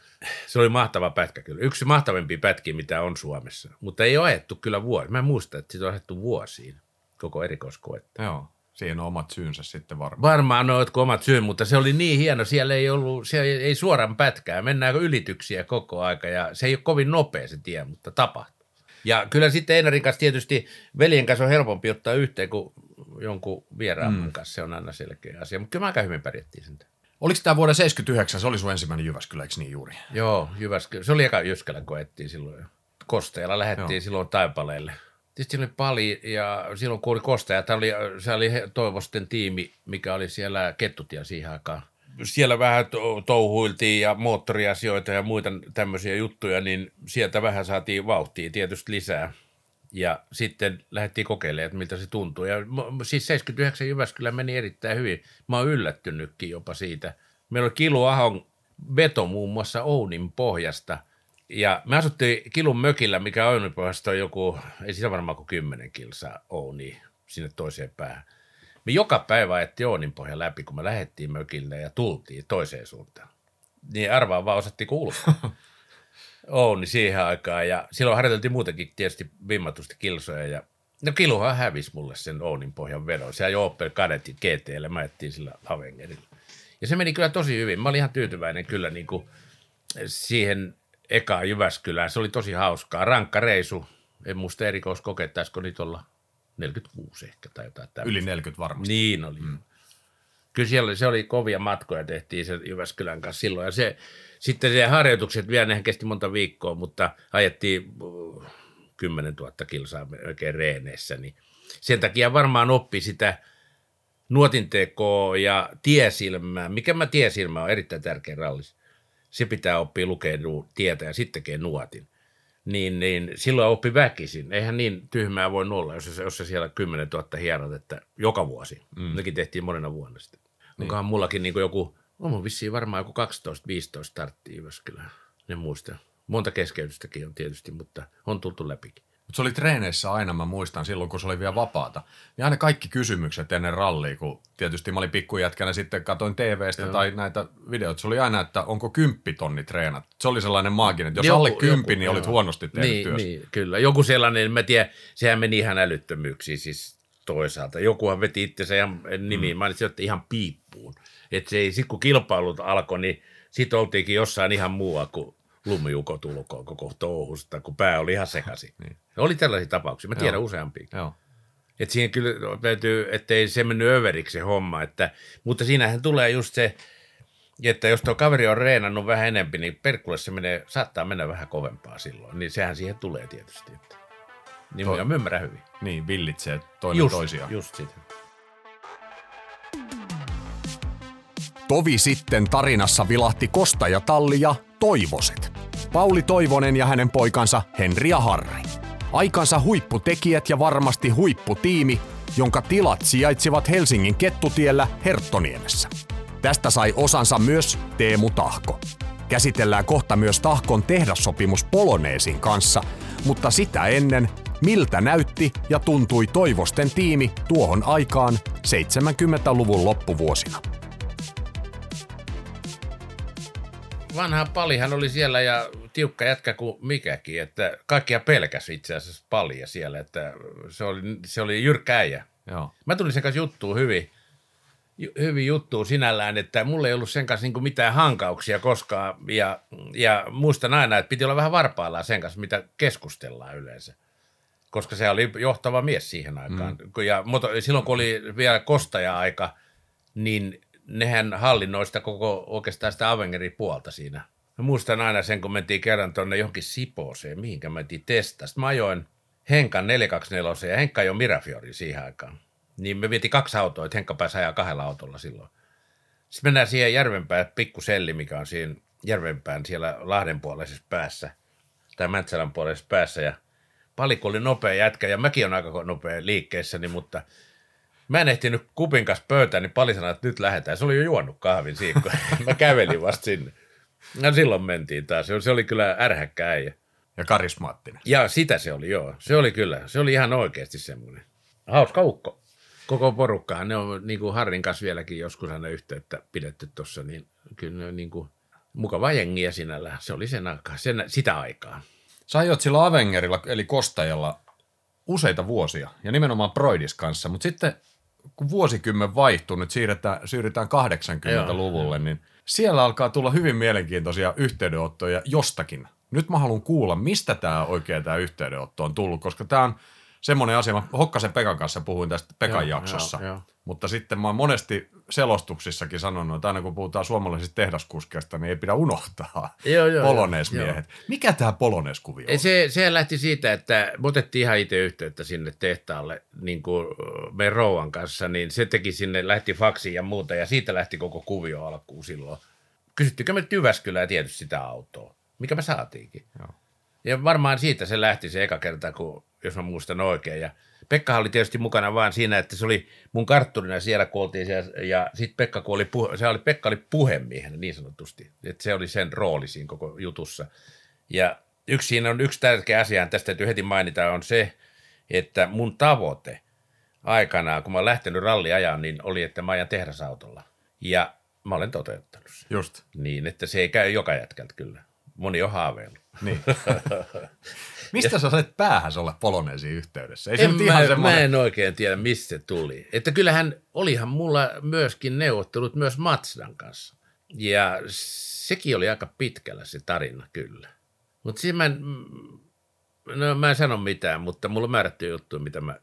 Se oli mahtava pätkä kyllä. Yksi mahtavimpia pätkiä, mitä on Suomessa. Mutta ei ole ajettu kyllä vuosi. Mä en muista, että sitä on ajettu vuosiin koko erikoiskoetta. Joo, siihen on omat syynsä sitten varmaan. Varmaan on omat syyn, mutta se oli niin hieno. Siellä ei ollut, siellä ei, suoran pätkää. Mennään ylityksiä koko aika ja se ei ole kovin nopea se tie, mutta tapahtuu. Ja kyllä sitten Einarin kanssa tietysti veljen kanssa on helpompi ottaa yhteen kuin jonkun vieraan mm. kanssa. Se on aina selkeä asia, mutta kyllä me aika hyvin pärjättiin sen. Oliko tämä vuoden 79, se oli sun ensimmäinen Jyväskylä, eikö niin juuri? Joo, Jyväskylä. Se oli eka Jyskälä koettiin silloin. Kosteella lähdettiin Joo. silloin Taipaleelle. Tietysti oli paljon, ja silloin kun oli Kosteja, tämä oli, se oli Toivosten tiimi, mikä oli siellä Kettutia siihen aikaan. Siellä vähän to- touhuiltiin ja moottoriasioita ja muita tämmöisiä juttuja, niin sieltä vähän saatiin vauhtia tietysti lisää. Ja sitten lähdettiin kokeilemaan, että miltä se tuntuu. Ja siis 79 Jyväskylä meni erittäin hyvin. Mä oon yllättynytkin jopa siitä. Meillä oli Kilu Ahon veto muun muassa Ounin pohjasta. Ja me asuttiin Kilun mökillä, mikä Ounin pohjasta on joku, ei siinä varmaan kuin 10 kilsaa Ouni sinne toiseen päähän. Me joka päivä ajettiin Ounin pohja läpi, kun me lähdettiin mökille ja tultiin toiseen suuntaan. Niin arvaa vaan osattiin ulkoa. Ouni siihen aikaan ja silloin harjoiteltiin muutenkin tietysti vimmatusti kilsoja ja no Kiluhan hävisi mulle sen Ounin pohjan vedon. Se ajoi Opel Kadetin GTlle, mä ajettiin sillä Avengerilla. Ja se meni kyllä tosi hyvin. Mä olin ihan tyytyväinen kyllä niin kuin siihen ekaan Jyväskylään. Se oli tosi hauskaa. Rankka reisu. En muista erikoiskokeet, taisiko niitä olla 46 ehkä tai jotain tämmöistä. Yli 40 varmasti. Niin oli. Mm. Kyllä siellä oli, se oli kovia matkoja, tehtiin se Jyväskylän kanssa silloin. Ja se, sitten se harjoitukset vielä, nehän kesti monta viikkoa, mutta ajettiin uh, 10 000 kilsaa oikein reeneissä. Niin sen takia varmaan oppi sitä nuotintekoa ja tiesilmää. Mikä mä tiesilmä on erittäin tärkeä rallis. se pitää oppia lukea tietä ja sitten tekee nuotin. Niin, niin silloin oppi väkisin. Eihän niin tyhmää voi olla, jos se, jos se siellä 10 000 hierot, että joka vuosi. Mm. Nekin tehtiin monena vuonna sitten. Niin. Onkohan mullakin niin joku, on mun vissiin varmaan joku 12-15 starttia kyllä. Ne muista. Monta keskeytystäkin on tietysti, mutta on tultu läpikin. Mutta se oli treeneissä aina, mä muistan silloin, kun se oli vielä vapaata. Ja aina kaikki kysymykset ennen rallia, kun tietysti mä olin pikkujätkänä sitten katoin TVstä Joo. tai näitä videoita. Se oli aina, että onko kymppitonni treenat. Se oli sellainen maaginen, että jos joku, alle kymppi, joku, niin olit huonosti tehnyt niin, työssä. Niin, kyllä. Joku sellainen, mä tiedän, sehän meni ihan älyttömyyksiin siis toisaalta. Jokuhan veti itsensä ihan nimiin, mm. mä että ihan piippuun. Että se ei, sit kun kilpailut alkoi, niin sitten oltiinkin jossain ihan muualla kuin lumiukot ulkoa koko touhusta, kun pää oli ihan sekaisin. Niin. Oli tällaisia tapauksia, mä tiedän Joo. useampia. Joo. Että siihen kyllä täytyy, ettei se mennyt överiksi se homma, että, mutta siinähän tulee just se, että jos tuo kaveri on reenannut vähän enempi, niin perkulle se menee, saattaa mennä vähän kovempaa silloin, niin sehän siihen tulee tietysti. Että. Niin to- mä ymmärrän hyvin. Niin, villitsee toinen just, toisiaan. Just sitä. Tovi sitten tarinassa vilahti Kosta Talli ja Toivoset. Pauli Toivonen ja hänen poikansa Henri ja Harri. Aikansa huipputekijät ja varmasti huipputiimi, jonka tilat sijaitsivat Helsingin Kettutiellä Herttoniemessä. Tästä sai osansa myös Teemu Tahko. Käsitellään kohta myös Tahkon tehdassopimus Poloneesin kanssa, mutta sitä ennen, miltä näytti ja tuntui Toivosten tiimi tuohon aikaan 70-luvun loppuvuosina. Vanha palihan oli siellä ja tiukka jätkä kuin mikäkin, että kaikkia pelkäsi itse asiassa palia siellä, että se oli, se oli jyrkkä äijä. Joo. Mä tulin sen kanssa juttuun hyvin, hyvin juttuun sinällään, että mulla ei ollut sen kanssa niin mitään hankauksia koskaan ja, ja muistan aina, että piti olla vähän varpaillaan sen kanssa, mitä keskustellaan yleensä koska se oli johtava mies siihen aikaan. Mm. Ja mutta silloin kun oli vielä kostaja-aika, niin nehän hallinnoi sitä koko oikeastaan sitä Avengerin puolta siinä. Mä muistan aina sen, kun mentiin kerran tuonne johonkin Sipooseen, mihinkä mentiin testasta. Mä ajoin Henkan 424 ja Henkka jo Mirafiori siihen aikaan. Niin me vietiin kaksi autoa, että Henkka pääsi ajaa kahdella autolla silloin. Sitten mennään siihen Järvenpään pikkuselli, mikä on siinä Järvenpään siellä Lahden puoleisessa päässä, tai Mäntsälän puoleisessa päässä, ja Palikko oli nopea jätkä, ja mäkin on aika nopea liikkeessäni, mutta – Mä en ehtinyt kupin kanssa pöytään, niin pali sanoi, että nyt lähdetään. Se oli jo juonut kahvin siinä, kun mä kävelin vasta sinne. No silloin mentiin taas. Se oli kyllä ärhäkkä äijä. Ja karismaattinen. Ja sitä se oli, joo. Se oli kyllä. Se oli ihan oikeasti semmoinen. Hauska ukko. Koko porukkaan. Ne on niin kuin Harrin kanssa vieläkin joskus aina yhteyttä pidetty tuossa, niin kyllä ne on niin kuin mukava jengiä sinällä. Se oli sen aikaa, sen, sitä aikaa. Sä ajot sillä Avengerilla, eli Kostajalla, useita vuosia, ja nimenomaan Broidis kanssa, mutta sitten kun vuosikymmen vaihtuu, nyt siirretään, siirrytään 80-luvulle, niin siellä alkaa tulla hyvin mielenkiintoisia yhteydenottoja jostakin. Nyt mä haluan kuulla, mistä tämä oikein tämä yhteydenotto on tullut, koska tämä on semmoinen asia, mä Hokkasen Pekan kanssa puhuin tästä Pekan joo, jaksossa, joo, joo. mutta sitten mä oon monesti selostuksissakin sanonut, että aina kun puhutaan suomalaisista tehdaskuskeista, niin ei pidä unohtaa joo, joo, poloneesmiehet. Joo. Mikä tämä poloneeskuvio on? Se, se lähti siitä, että me otettiin ihan itse yhteyttä sinne tehtaalle niin kuin meidän rouvan kanssa, niin se teki sinne, lähti faksi ja muuta, ja siitä lähti koko kuvio alkuun silloin. Kysyttikö me Jyväskylää tietysti sitä autoa, mikä me saatiinkin. Joo. Ja varmaan siitä se lähti se eka kerta, kun, jos mä muistan oikein. Ja Pekka oli tietysti mukana vaan siinä, että se oli mun kartturina siellä, kun oltiin siellä, ja sitten Pekka, kun oli, puhe, se oli, Pekka oli puhemiehen niin sanotusti, että se oli sen rooli siinä koko jutussa. Ja yksi siinä on yksi tärkeä asia, tästä täytyy heti mainita, on se, että mun tavoite aikanaan, kun mä olen lähtenyt ralliajaan, niin oli, että mä ajan tehdasautolla. Ja mä olen toteuttanut sen. Just. Niin, että se ei käy joka jätkältä kyllä. Moni on haaveillut. Niin. Mistä sä olet päähäs olla poloneesi yhteydessä? Ei en, se mä, ihan semmoinen... mä en oikein tiedä, mistä se tuli. Että kyllähän olihan mulla myöskin neuvottelut myös Matsdan kanssa. Ja sekin oli aika pitkällä se tarina kyllä. Mutta siinä mä en, no mä en sano mitään, mutta mulla on määrätty juttu, mitä mä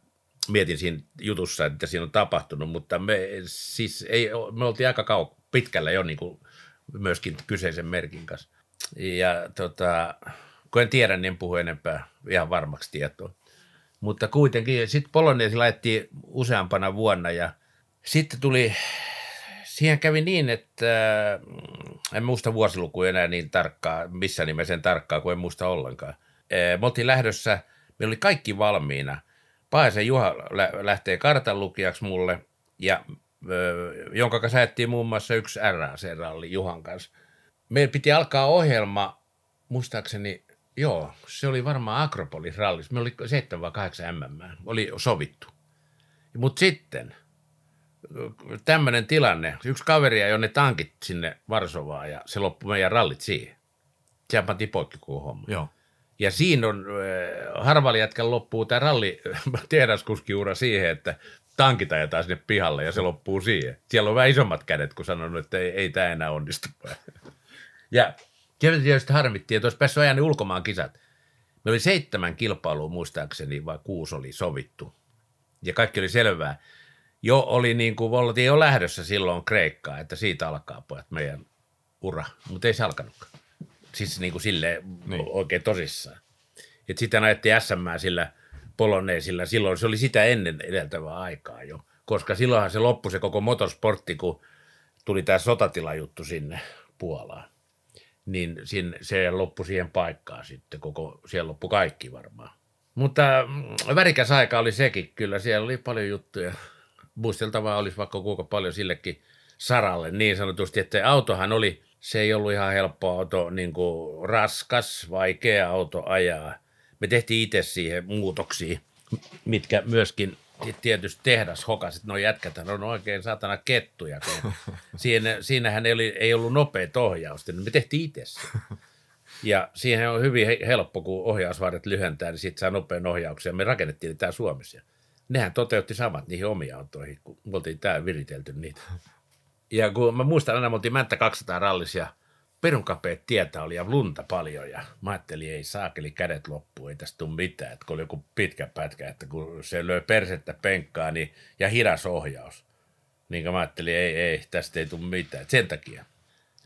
mietin siinä jutussa, että siinä on tapahtunut, mutta me siis ei, me oltiin aika kau pitkällä jo niin kuin myöskin kyseisen merkin kanssa. Ja tota, kun en tiedä, niin en puhu enempää ihan varmaksi tietoa. Mutta kuitenkin sitten Poloneesi laitettiin useampana vuonna ja sitten tuli, siihen kävi niin, että en muista vuosilukuja enää niin tarkkaa, missä nimessä tarkkaa, kun en muista ollenkaan. Eh, me oltiin lähdössä, meillä oli kaikki valmiina. Paisen Juha lähtee kartanlukijaksi mulle, ja jonka kanssa ajettiin muun muassa yksi RAC-ralli Juhan kanssa. Meidän piti alkaa ohjelma, muistaakseni, joo, se oli varmaan Akropolis rallis. Me oli 7 vai 8 mm, oli sovittu. Mutta sitten tämmöinen tilanne, yksi kaveri ja jonne tankit sinne Varsovaan ja se loppui meidän rallit siihen. Sehän pantiin poikki koko homma. Joo. Ja siinä on, harvalla jätkällä loppuu tämä ralli tehdaskuskiura siihen, että tankit ajetaan sinne pihalle ja se loppuu siihen. Siellä on vähän isommat kädet, kun sanonut, että ei, ei tämä enää onnistu. ja tietysti harmittiin, että olisi päässyt ajan ulkomaan kisat. Me oli seitsemän kilpailua muistaakseni, vai kuusi oli sovittu. Ja kaikki oli selvää. Jo oli niin kuin, oltiin jo lähdössä silloin Kreikkaa, että siitä alkaa pojat meidän ura. Mutta ei se alkanutkaan. Siis niin kuin silleen niin. oikein tosissaan. Että sitten ajettiin SM sillä – poloneesilla. Silloin se oli sitä ennen edeltävää aikaa jo, koska silloinhan se loppui se koko motorsportti, kun tuli tämä sotatilajuttu sinne Puolaan. Niin siinä, se loppui siihen paikkaan sitten, koko, siellä loppui kaikki varmaan. Mutta mm, värikäs aika oli sekin, kyllä siellä oli paljon juttuja. Muisteltavaa olisi vaikka kuinka paljon sillekin saralle niin sanotusti, että autohan oli, se ei ollut ihan helppo auto, niin kuin raskas, vaikea auto ajaa me tehtiin itse siihen muutoksia, mitkä myöskin tietysti tehdas hokasit, no jätkät on oikein satana kettuja. Siinä, siinähän ei, oli, ei ollut nopeat ohjausta, niin me tehtiin itse se. Ja siihen on hyvin helppo, kun ohjausvaaret lyhentää, niin sitten saa nopean ohjauksia. Me rakennettiin tämä Suomessa. Nehän toteutti samat niihin omiin autoihin, kun me oltiin täällä viritelty niitä. Ja kun mä muistan aina, me oltiin Mänttä 200 rallisia – perunkapeet tietä oli ja lunta paljon ja mä ajattelin, ei saakeli kädet loppu, ei tästä tule mitään, että kun oli joku pitkä pätkä, että kun se löi persettä penkkaa niin, ja hidas ohjaus, niin mä ajattelin, ei, ei, tästä ei tule mitään, että sen takia.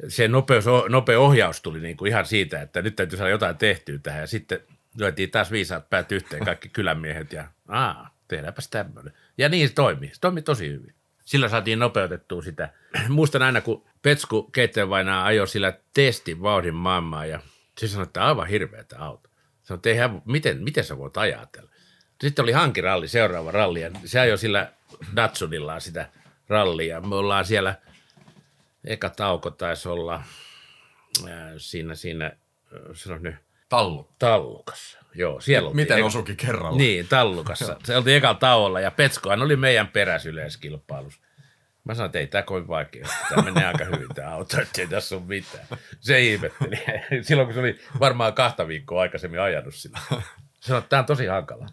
Se nopeus, nopea ohjaus tuli niin kuin ihan siitä, että nyt täytyy saada jotain tehtyä tähän ja sitten lyötiin taas viisaat päät yhteen kaikki kylämiehet ja aa, tehdäänpäs tämmöinen. Ja niin se toimi, se toimi tosi hyvin. Sillä saatiin nopeutettua sitä. Muistan aina, kun Petsku Keiteenvainaa ajoi sillä testin vauhdin maailmaa ja se sanoi, että aivan hirveätä auto. Sanoi, että eihän, miten, miten sä voit ajatella? Sitten oli hankiralli, seuraava ralli ja se ajoi sillä Datsunillaan sitä rallia. Me ollaan siellä, eka tauko taisi olla ää, siinä, siinä, sano nyt, Tallu. Tallukassa. Joo, siellä Miten eka... osukin kerralla? Niin, Tallukassa. se oltiin ekalla tauolla ja Petskohan oli meidän peräsyleiskilpailussa. Mä sanoin, että ei tämä kovin vaikea. Tämä menee aika hyvin tämä auto, että ei tässä ole mitään. Se ihmetteli. Silloin kun se oli varmaan kahta viikkoa aikaisemmin ajanut sitä. Sanoin, että tämä on tosi hankala.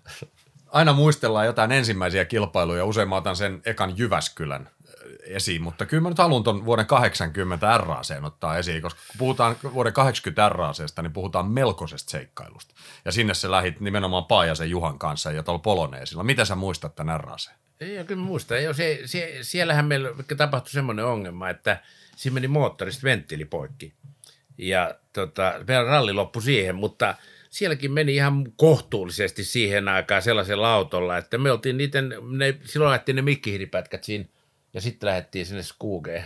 Aina muistellaan jotain ensimmäisiä kilpailuja. Usein mä otan sen ekan Jyväskylän esiin, mutta kyllä mä nyt haluan tuon vuoden 80 RAC ottaa esiin, koska kun puhutaan vuoden 80 RACsta, niin puhutaan melkoisesta seikkailusta. Ja sinne se lähit nimenomaan Paajasen Juhan kanssa ja tuolla Poloneesilla. Mitä sä muistat tämän RAC? Ei, kyllä muista. Ei, se, se, siellähän meillä tapahtui semmoinen ongelma, että siinä meni moottorista venttiili poikki. Ja tota, meidän ralli loppui siihen, mutta sielläkin meni ihan kohtuullisesti siihen aikaan sellaisella autolla, että me oltiin niiden, ne, silloin lähtiin ne mikkihiiripätkät siinä ja sitten lähdettiin sinne Skugeen.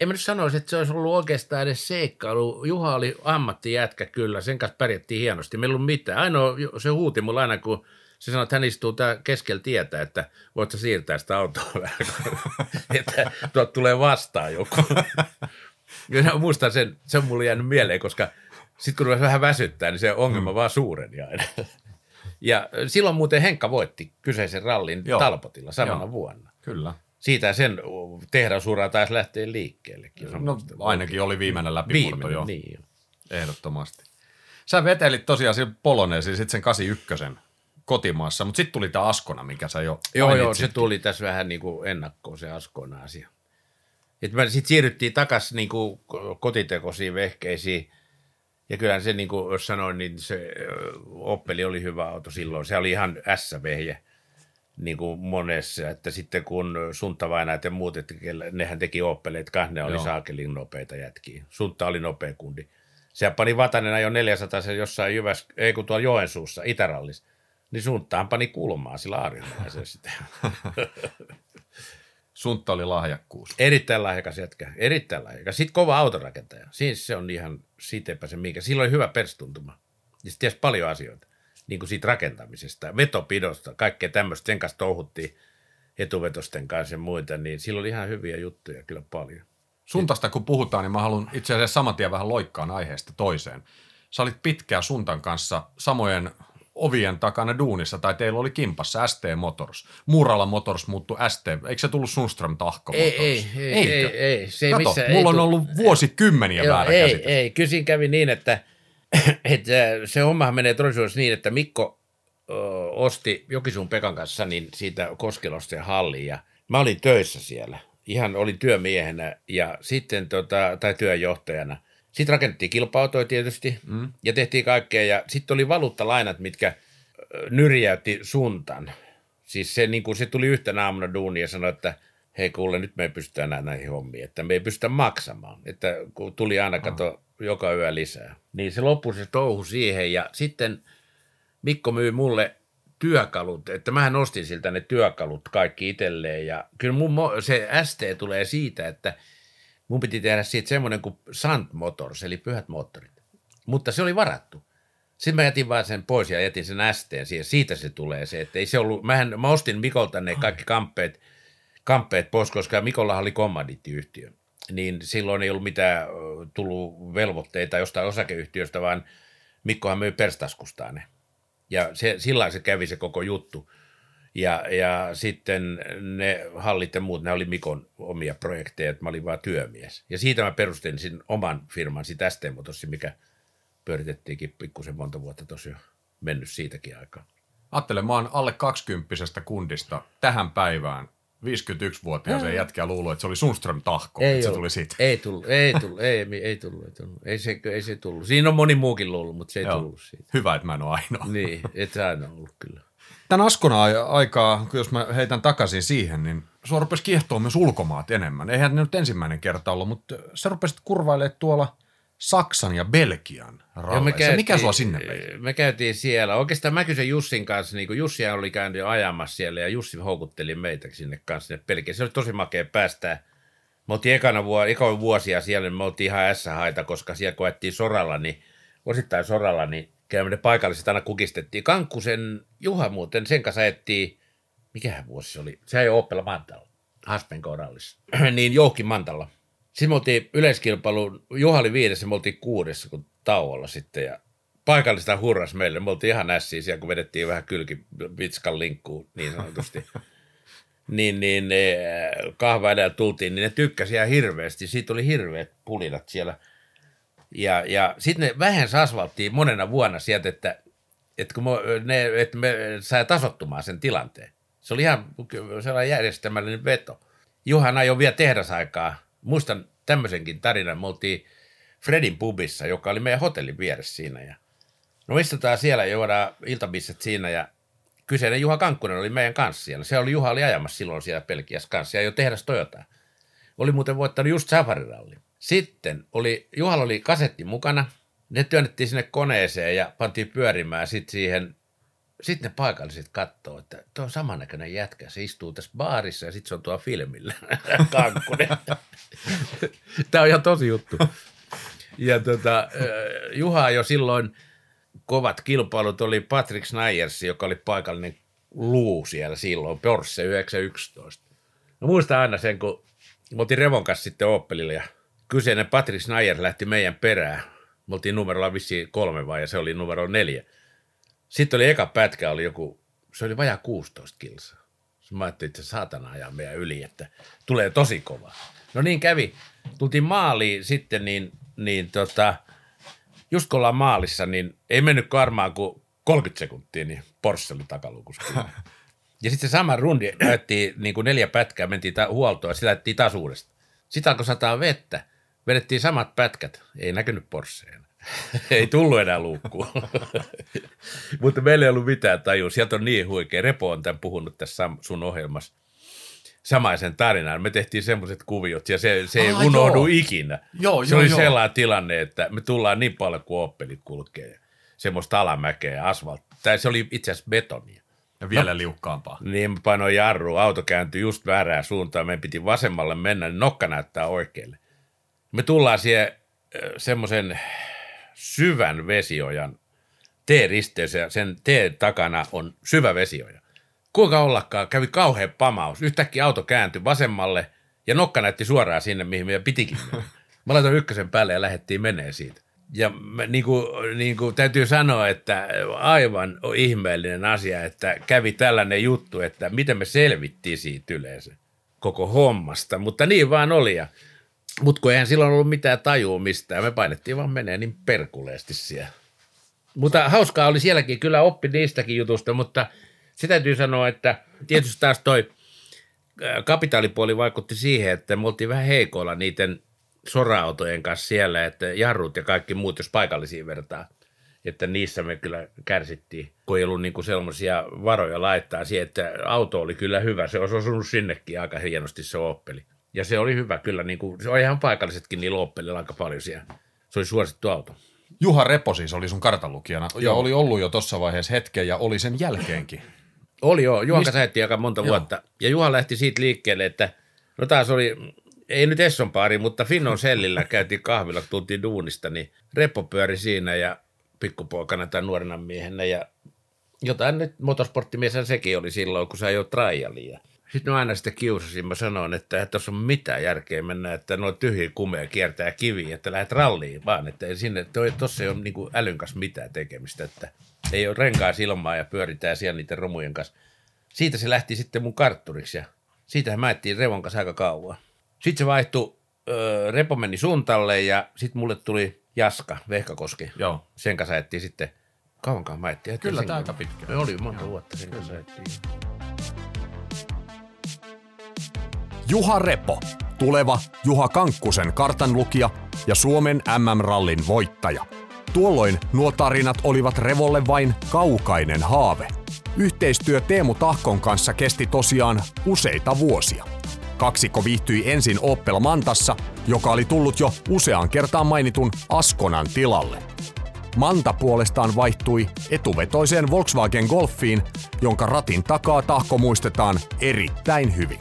En mä nyt sanoisi, että se olisi ollut oikeastaan edes seikkailu. Juha oli ammattijätkä kyllä, sen kanssa pärjättiin hienosti. Meillä ei ollut mitään. Ainoa se huuti mulla aina, kun se sanoi, että hän istuu tää keskellä tietä, että voit sä siirtää sitä autoa vähän, että tuot tulee vastaan joku. Ja muistan sen, se on mulle jäänyt mieleen, koska sitten kun vähän väsyttää, niin se ongelma mm. vaan suureni aina. Ja silloin muuten Henkka voitti kyseisen rallin Joo. Talpotilla samana Joo. vuonna. Kyllä. Siitä sen tehdasura taisi lähteä liikkeellekin. No, ainakin oli viimeinen läpimurto jo. Niin jo. Ehdottomasti. Sä vetelit tosiaan sen Poloneesi sitten sen 81 kotimaassa, mutta sitten tuli tämä Askona, mikä sä jo Joo, joo, se tuli tässä vähän niin kuin ennakkoon se Askona asia. Sitten siirryttiin takaisin niin kuin kotitekoisiin vehkeisiin, ja kyllähän se, niin kuin jos sanoin, niin se Oppeli oli hyvä auto silloin. Se oli ihan S-vehje niin kuin monessa, että sitten kun Sunta vain ja muut, että nehän teki Oppeleet, kanssa ne oli Joo. saakelin nopeita jätkiä. Sunta oli nopea kundi. Se pani Vatanen jo 400 jossain Jyväs, ei kun tuolla Joensuussa, Itärallissa niin suuntaan pani kulmaa sillä aarinlaisella sitä. Suntta oli lahjakkuus. Erittäin lahjakas jätkä, erittäin lahjakas. Sitten kova autorakentaja. Siis se on ihan siitepä se minkä. Sillä oli hyvä perstuntuma. Ja se tiesi paljon asioita, niin kuin siitä rakentamisesta, vetopidosta, kaikkea tämmöistä. Sen kanssa touhuttiin etuvetosten kanssa ja muita, niin sillä oli ihan hyviä juttuja kyllä paljon. Suntasta kun puhutaan, niin mä haluan itse asiassa saman tien vähän loikkaan aiheesta toiseen. Sä olit pitkään Suntan kanssa samojen ovien takana duunissa, tai teillä oli kimpassa ST Motors. Muurala Motors muuttui ST, eikö se tullut Sunström Tahko Ei, Motors? ei, ei, ei, ei, se ei Kato, missään- mulla ei on tuu- ollut vuosikymmeniä Joo, väärä ei, käsitys. ei. Kyllä siinä kävi niin, että, että se hommahan menee todellisuudessa niin, että Mikko ö, osti Jokisuun Pekan kanssa niin siitä Koskelosten hallin ja mä olin töissä siellä. Ihan olin työmiehenä ja sitten tota, tai työjohtajana. Sitten rakennettiin kilpa tietysti mm. ja tehtiin kaikkea ja sitten oli valuuttalainat, mitkä nyrjäytti suntan. Siis se, niin kuin se tuli yhtenä aamuna duuniin ja sanoi, että hei kuule, nyt me ei pystytä enää näihin hommiin, että me ei pystytä maksamaan. Että kun tuli aina kato joka yö lisää. Niin se loppui se touhu siihen ja sitten Mikko myi mulle työkalut, että mähän ostin siltä ne työkalut kaikki itselleen ja kyllä mun mo- se ST tulee siitä, että mun piti tehdä siitä semmoinen kuin Sant Motors, eli pyhät moottorit. Mutta se oli varattu. Sitten mä jätin vaan sen pois ja jätin sen STn siihen. Siitä se tulee se, että ei se ollut, mähän, mä ostin Mikolta ne kaikki kamppeet, kamppeet pois, koska Mikolla oli kommandittiyhtiö. Niin silloin ei ollut mitään tullut velvoitteita jostain osakeyhtiöstä, vaan Mikkohan myi perstaskustaan ne. Ja se, sillä se kävi se koko juttu. Ja, ja sitten ne hallit ja muut, ne oli Mikon omia projekteja, että mä olin vaan työmies. Ja siitä mä perustin sin oman firman, sitä ST mikä pyöritettiinkin pikkusen monta vuotta tosiaan mennyt siitäkin aikaa. Ajattele, mä oon alle 20 kundista tähän päivään 51-vuotiaaseen jätkää luullut, että se oli Sunström Tahko, että se tuli siitä. Ei tullut, ei tullut, ei, ei, ei tullut, ei tullut. Ei se, ei se tullut. Siinä on moni muukin luullut, mutta se ei Joo. tullut siitä. Hyvä, että mä en ole ainoa. Niin, et sä aina ollut kyllä. Tämän Askona aikaa, jos mä heitän takaisin siihen, niin sua rupesi kiehtoa myös ulkomaat enemmän. Eihän ne nyt ensimmäinen kerta ollut, mutta sä rupesit kurvailemaan tuolla Saksan ja Belgian Ja ralleissa. Mikä sua sinne vei? Me käytiin siellä. Oikeastaan mä kysyin Jussin kanssa, niin kuin Jussi oli käynyt jo ajamassa siellä ja Jussi houkutteli meitä sinne kanssa sinne Belgiaan. Se oli tosi makea päästää. Me oltiin ekana vuo, ekoin vuosia siellä, niin me oltiin ihan S-haita, koska siellä koettiin soralla, niin osittain soralla, niin käymme ne paikalliset aina kukistettiin. Kankkusen Juha muuten, sen kanssa ajettiin, mikähän vuosi se oli? Se ei ole Oppela Mantalla, Haspen korallissa. niin Jouhki Mantalla. Sitten me oltiin yleiskilpailu, Juha oli viidessä, me oltiin kuudessa kun tauolla sitten ja paikallista hurras meille. Me oltiin ihan ässiä siellä, kun vedettiin vähän kylki vitskan linkkuun niin sanotusti. niin, niin kahva edellä tultiin, niin ne tykkäsi ihan hirveästi. Siitä oli hirveät pulinat siellä. Ja, ja sitten ne vähän asfalttiin monena vuonna sieltä, että, että, kun me, ne, että me sai tasottumaan sen tilanteen. Se oli ihan sellainen järjestelmällinen veto. Juhan ajoi vielä tehdasaikaa. Muistan tämmöisenkin tarinan. Me oltiin Fredin pubissa, joka oli meidän hotellin vieressä siinä. Ja no istutaan siellä ja juodaan iltabisset siinä ja kyseinen Juha Kankkunen oli meidän kanssa siellä. Se oli Juha oli ajamassa silloin siellä Pelkiässä kanssa ja jo tehdas Toyota. Oli muuten voittanut just safariralli. Sitten oli, Juhalla oli kasetti mukana. Ne työnnettiin sinne koneeseen ja pantiin pyörimään sitten siihen sitten ne paikalliset katsoo, että tuo on samannäköinen jätkä. Se istuu tässä baarissa ja sitten se on tuo filmillä. Kankkunen. Tämä on ihan tosi juttu. Ja tota, Juha jo silloin kovat kilpailut oli Patrick Snyders, joka oli paikallinen luu siellä silloin, Porsche 911. No muistan aina sen, kun me oltiin Revon kanssa sitten Opelilla ja kyseinen Patrick Snyder lähti meidän perään. Me oltiin numerolla vissiin kolme vai ja se oli numero neljä. Sitten oli eka pätkä, oli joku, se oli vajaa 16 kilsaa. Mä ajattelin, että se saatana ajaa meidän yli, että tulee tosi kova. No niin kävi. Tultiin maaliin sitten, niin, niin tota, just kun ollaan maalissa, niin ei mennyt varmaan kuin 30 sekuntia, niin Porsche oli takalukussa. Ja sitten se sama rundi ajettiin niin kuin neljä pätkää, mentiin ta- huoltoon ja sitä ajettiin taas uudestaan. Sitten alkoi sataa vettä, vedettiin samat pätkät, ei näkynyt Porscheen. Ei tullut enää luukkuun. Mutta meillä ei ollut mitään tajua. Sieltä on niin huikea. Repo on tämän puhunut tässä sun ohjelmassa samaisen tarinan. Me tehtiin semmoiset kuviot ja se, se ei Aa, unohdu joo. ikinä. Joo, se joo, oli joo. sellainen tilanne, että me tullaan niin paljon kuin oppelit kulkee. Semmoista alamäkeä ja asfalttia. Tai se oli itse asiassa betonia. Ja vielä no. liukkaampaa. Niin mä painoin jarru, auto kääntyi just väärään suuntaan, meidän piti vasemmalle mennä, niin nokka näyttää oikealle. Me tullaan siihen semmoisen syvän vesiojan T-risteys ja sen T takana on syvä vesioja. Kuinka ollakaan, kävi kauhean pamaus. Yhtäkkiä auto kääntyi vasemmalle ja nokka näytti suoraan sinne, mihin meidän pitikin. Mä laitoin ykkösen päälle ja lähdettiin menee siitä. Ja mä, niin kuin, niin kuin täytyy sanoa, että aivan ihmeellinen asia, että kävi tällainen juttu, että miten me selvittiin siitä yleensä koko hommasta. Mutta niin vaan oli. Ja, mutta kun eihän silloin ollut mitään tajua mistään, me painettiin vaan menee niin perkuleesti siellä. Mutta hauskaa oli sielläkin, kyllä oppi niistäkin jutusta, mutta se täytyy sanoa, että tietysti taas toi kapitaalipuoli vaikutti siihen, että me oltiin vähän heikoilla niiden sora-autojen kanssa siellä, että jarrut ja kaikki muut, jos paikallisiin vertaa, että niissä me kyllä kärsittiin, kun ei ollut niin sellaisia varoja laittaa siihen, että auto oli kyllä hyvä, se olisi osunut sinnekin aika hienosti se Oppeli. Ja se oli hyvä kyllä, niin kuin, se on ihan paikallisetkin niillä Oppelilla aika paljon siellä. Se oli suosittu auto. Juha Repo siis oli sun kartanlukijana ja oli ollut jo tuossa vaiheessa hetken ja oli sen jälkeenkin. Oli joo, Juhan Mist... kanssa aika monta joo. vuotta. Ja Juha lähti siitä liikkeelle, että no taas oli, ei nyt Esson paari, mutta Finnon sellillä käytiin kahvilla, tultiin duunista, niin Repo pyöri siinä ja pikkupoikana tai nuorena miehenä ja jotain nyt motorsporttimies sekin oli silloin, kun sä jo trialia. Sitten mä aina sitä kiusasin, mä sanoin, että ei tuossa ole mitään järkeä mennä, että noin tyhjiä kumeja kiertää kivi, että lähdet ralliin vaan, että ei sinne, tuossa ei ole niin älyn kanssa mitään tekemistä, että ei ole renkaa ilmaa ja pyöritään siellä niiden romujen kanssa. Siitä se lähti sitten mun kartturiksi ja siitähän mä ettiin Revon kanssa aika kauan. Sitten se vaihtui, öö, Repo meni suuntalle ja sitten mulle tuli Jaska Vehkakoski. Joo. Sen kanssa ettiin sitten, kauankaan mä ettiin. Kyllä, tämä aika pitkä. Oli monta vuotta sen kanssa ettiin. Juha Repo, tuleva Juha Kankkusen kartanlukija ja Suomen MM-rallin voittaja. Tuolloin nuo tarinat olivat Revolle vain kaukainen haave. Yhteistyö Teemu Tahkon kanssa kesti tosiaan useita vuosia. Kaksiko viihtyi ensin Opel Mantassa, joka oli tullut jo useaan kertaan mainitun Askonan tilalle. Manta puolestaan vaihtui etuvetoiseen Volkswagen Golfiin, jonka ratin takaa tahko muistetaan erittäin hyvin.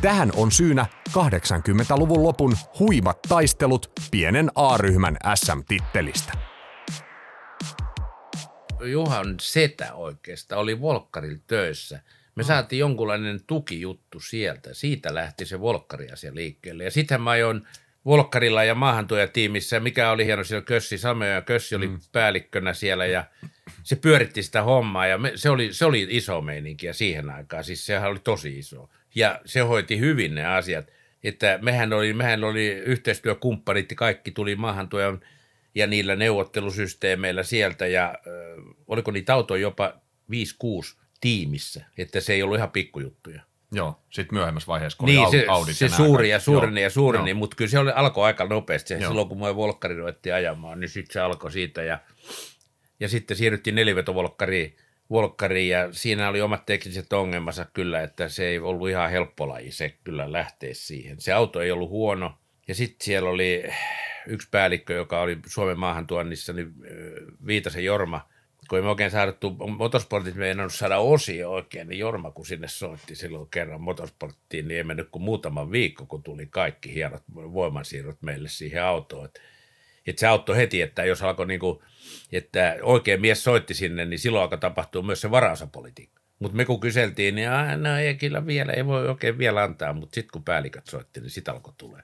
Tähän on syynä 80-luvun lopun huimat taistelut pienen A-ryhmän SM-tittelistä. Juhan setä oikeastaan oli Volkkarilla töissä. Me saatiin jonkunlainen tukijuttu sieltä. Siitä lähti se Volkkari-asia liikkeelle. Ja sitten mä ajoin Volkkarilla ja maahantuojatiimissä, mikä oli hieno siellä Kössi, Samoja ja Kössi oli mm. päällikkönä siellä ja se pyöritti sitä hommaa ja me, se, oli, se oli iso meininki siihen aikaan, siis sehän oli tosi iso ja se hoiti hyvin ne asiat. Että mehän oli, mehän oli yhteistyökumppanit ja kaikki tuli maahantuojan ja niillä neuvottelusysteemeillä sieltä ja äh, oliko niitä autoja jopa 5-6 tiimissä, että se ei ollut ihan pikkujuttuja. Joo, sitten myöhemmässä vaiheessa, kun niin, oli se, Audit se suuri ja suureni ja suureni, mutta kyllä se oli, alkoi aika nopeasti. Joo. Silloin kun mua volkkari ruvettiin ajamaan, niin sitten se alkoi siitä ja, ja sitten siirryttiin nelivetovolkkariin Volkkariin ja siinä oli omat tekniset ongelmansa kyllä, että se ei ollut ihan helppo laji se kyllä lähteä siihen. Se auto ei ollut huono ja sitten siellä oli yksi päällikkö, joka oli Suomen maahantuonnissa, niin Viitasen Jorma, kun me oikein saadettu motorsportit, me ei saada osia oikein, niin Jorma kun sinne soitti silloin kerran motorsporttiin, niin ei mennyt kuin muutama viikko, kun tuli kaikki hienot voimansiirrot meille siihen autoon. Että että se auttoi heti, että jos alkoi niin kuin, että oikein mies soitti sinne, niin silloin alkoi tapahtua myös se varaosapolitiikka. Mutta me kun kyseltiin, niin no ei kyllä vielä, ei voi oikein vielä antaa, mutta sitten kun päälliköt soitti, niin sitten alkoi tulee.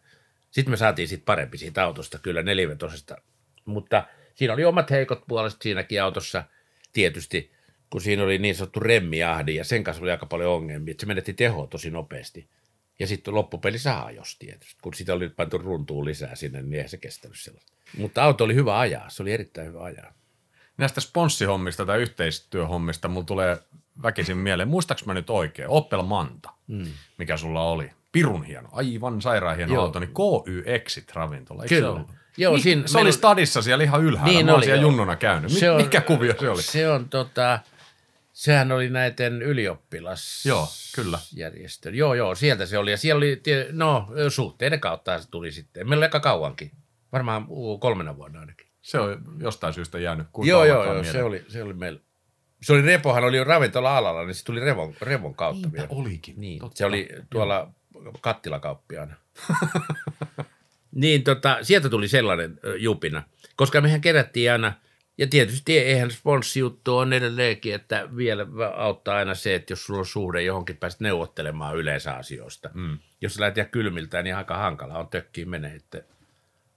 Sitten me saatiin sitten parempi siitä autosta, kyllä nelivetosesta, mutta siinä oli omat heikot puolet siinäkin autossa tietysti, kun siinä oli niin sanottu remmiahdi ja sen kanssa oli aika paljon ongelmia, että se menetti tehoa tosi nopeasti. Ja sitten loppupeli saa jos tietysti. Kun sitä oli pantu runtuun lisää sinne, niin ei se kestänyt sellaista. Mutta auto oli hyvä ajaa, se oli erittäin hyvä ajaa. Näistä sponssihommista tai yhteistyöhommista mulla tulee väkisin mieleen. Muistaaks mä nyt oikein? Opel Manta, mm. mikä sulla oli. Pirun hieno, aivan sairaan hieno Joo. auto, niin KY Exit ravintola, eikö Kyllä. se ollut? Joo, siinä, se oli stadissa siellä ihan ylhäällä. Niin mä oli, siellä junnuna käynyt. Se on, Mikä kuvio se oli? Se on tota, Sehän oli näiden ylioppilas Joo, kyllä. järjestön. Joo, joo, sieltä se oli. Ja siellä oli, no suhteiden kautta se tuli sitten. Meillä oli aika kauankin. Varmaan kolmena vuonna ainakin. Se on jostain syystä jäänyt Joo, joo, joo se, oli, se oli meillä. Se oli Repohan oli jo ravintola-alalla, niin se tuli Revon, Revon kautta Niinpä vielä. olikin. Niin, Totta. se oli tuolla kattilakauppiaana. niin tota, sieltä tuli sellainen jupina, koska mehän kerättiin aina, ja tietysti eihän sponssijuttu on edelleenkin, että vielä auttaa aina se, että jos sulla on suhde johonkin, pääset neuvottelemaan yleensä asioista. Mm. Jos ihan kylmiltä, niin aika hankala on tökkiin menee, että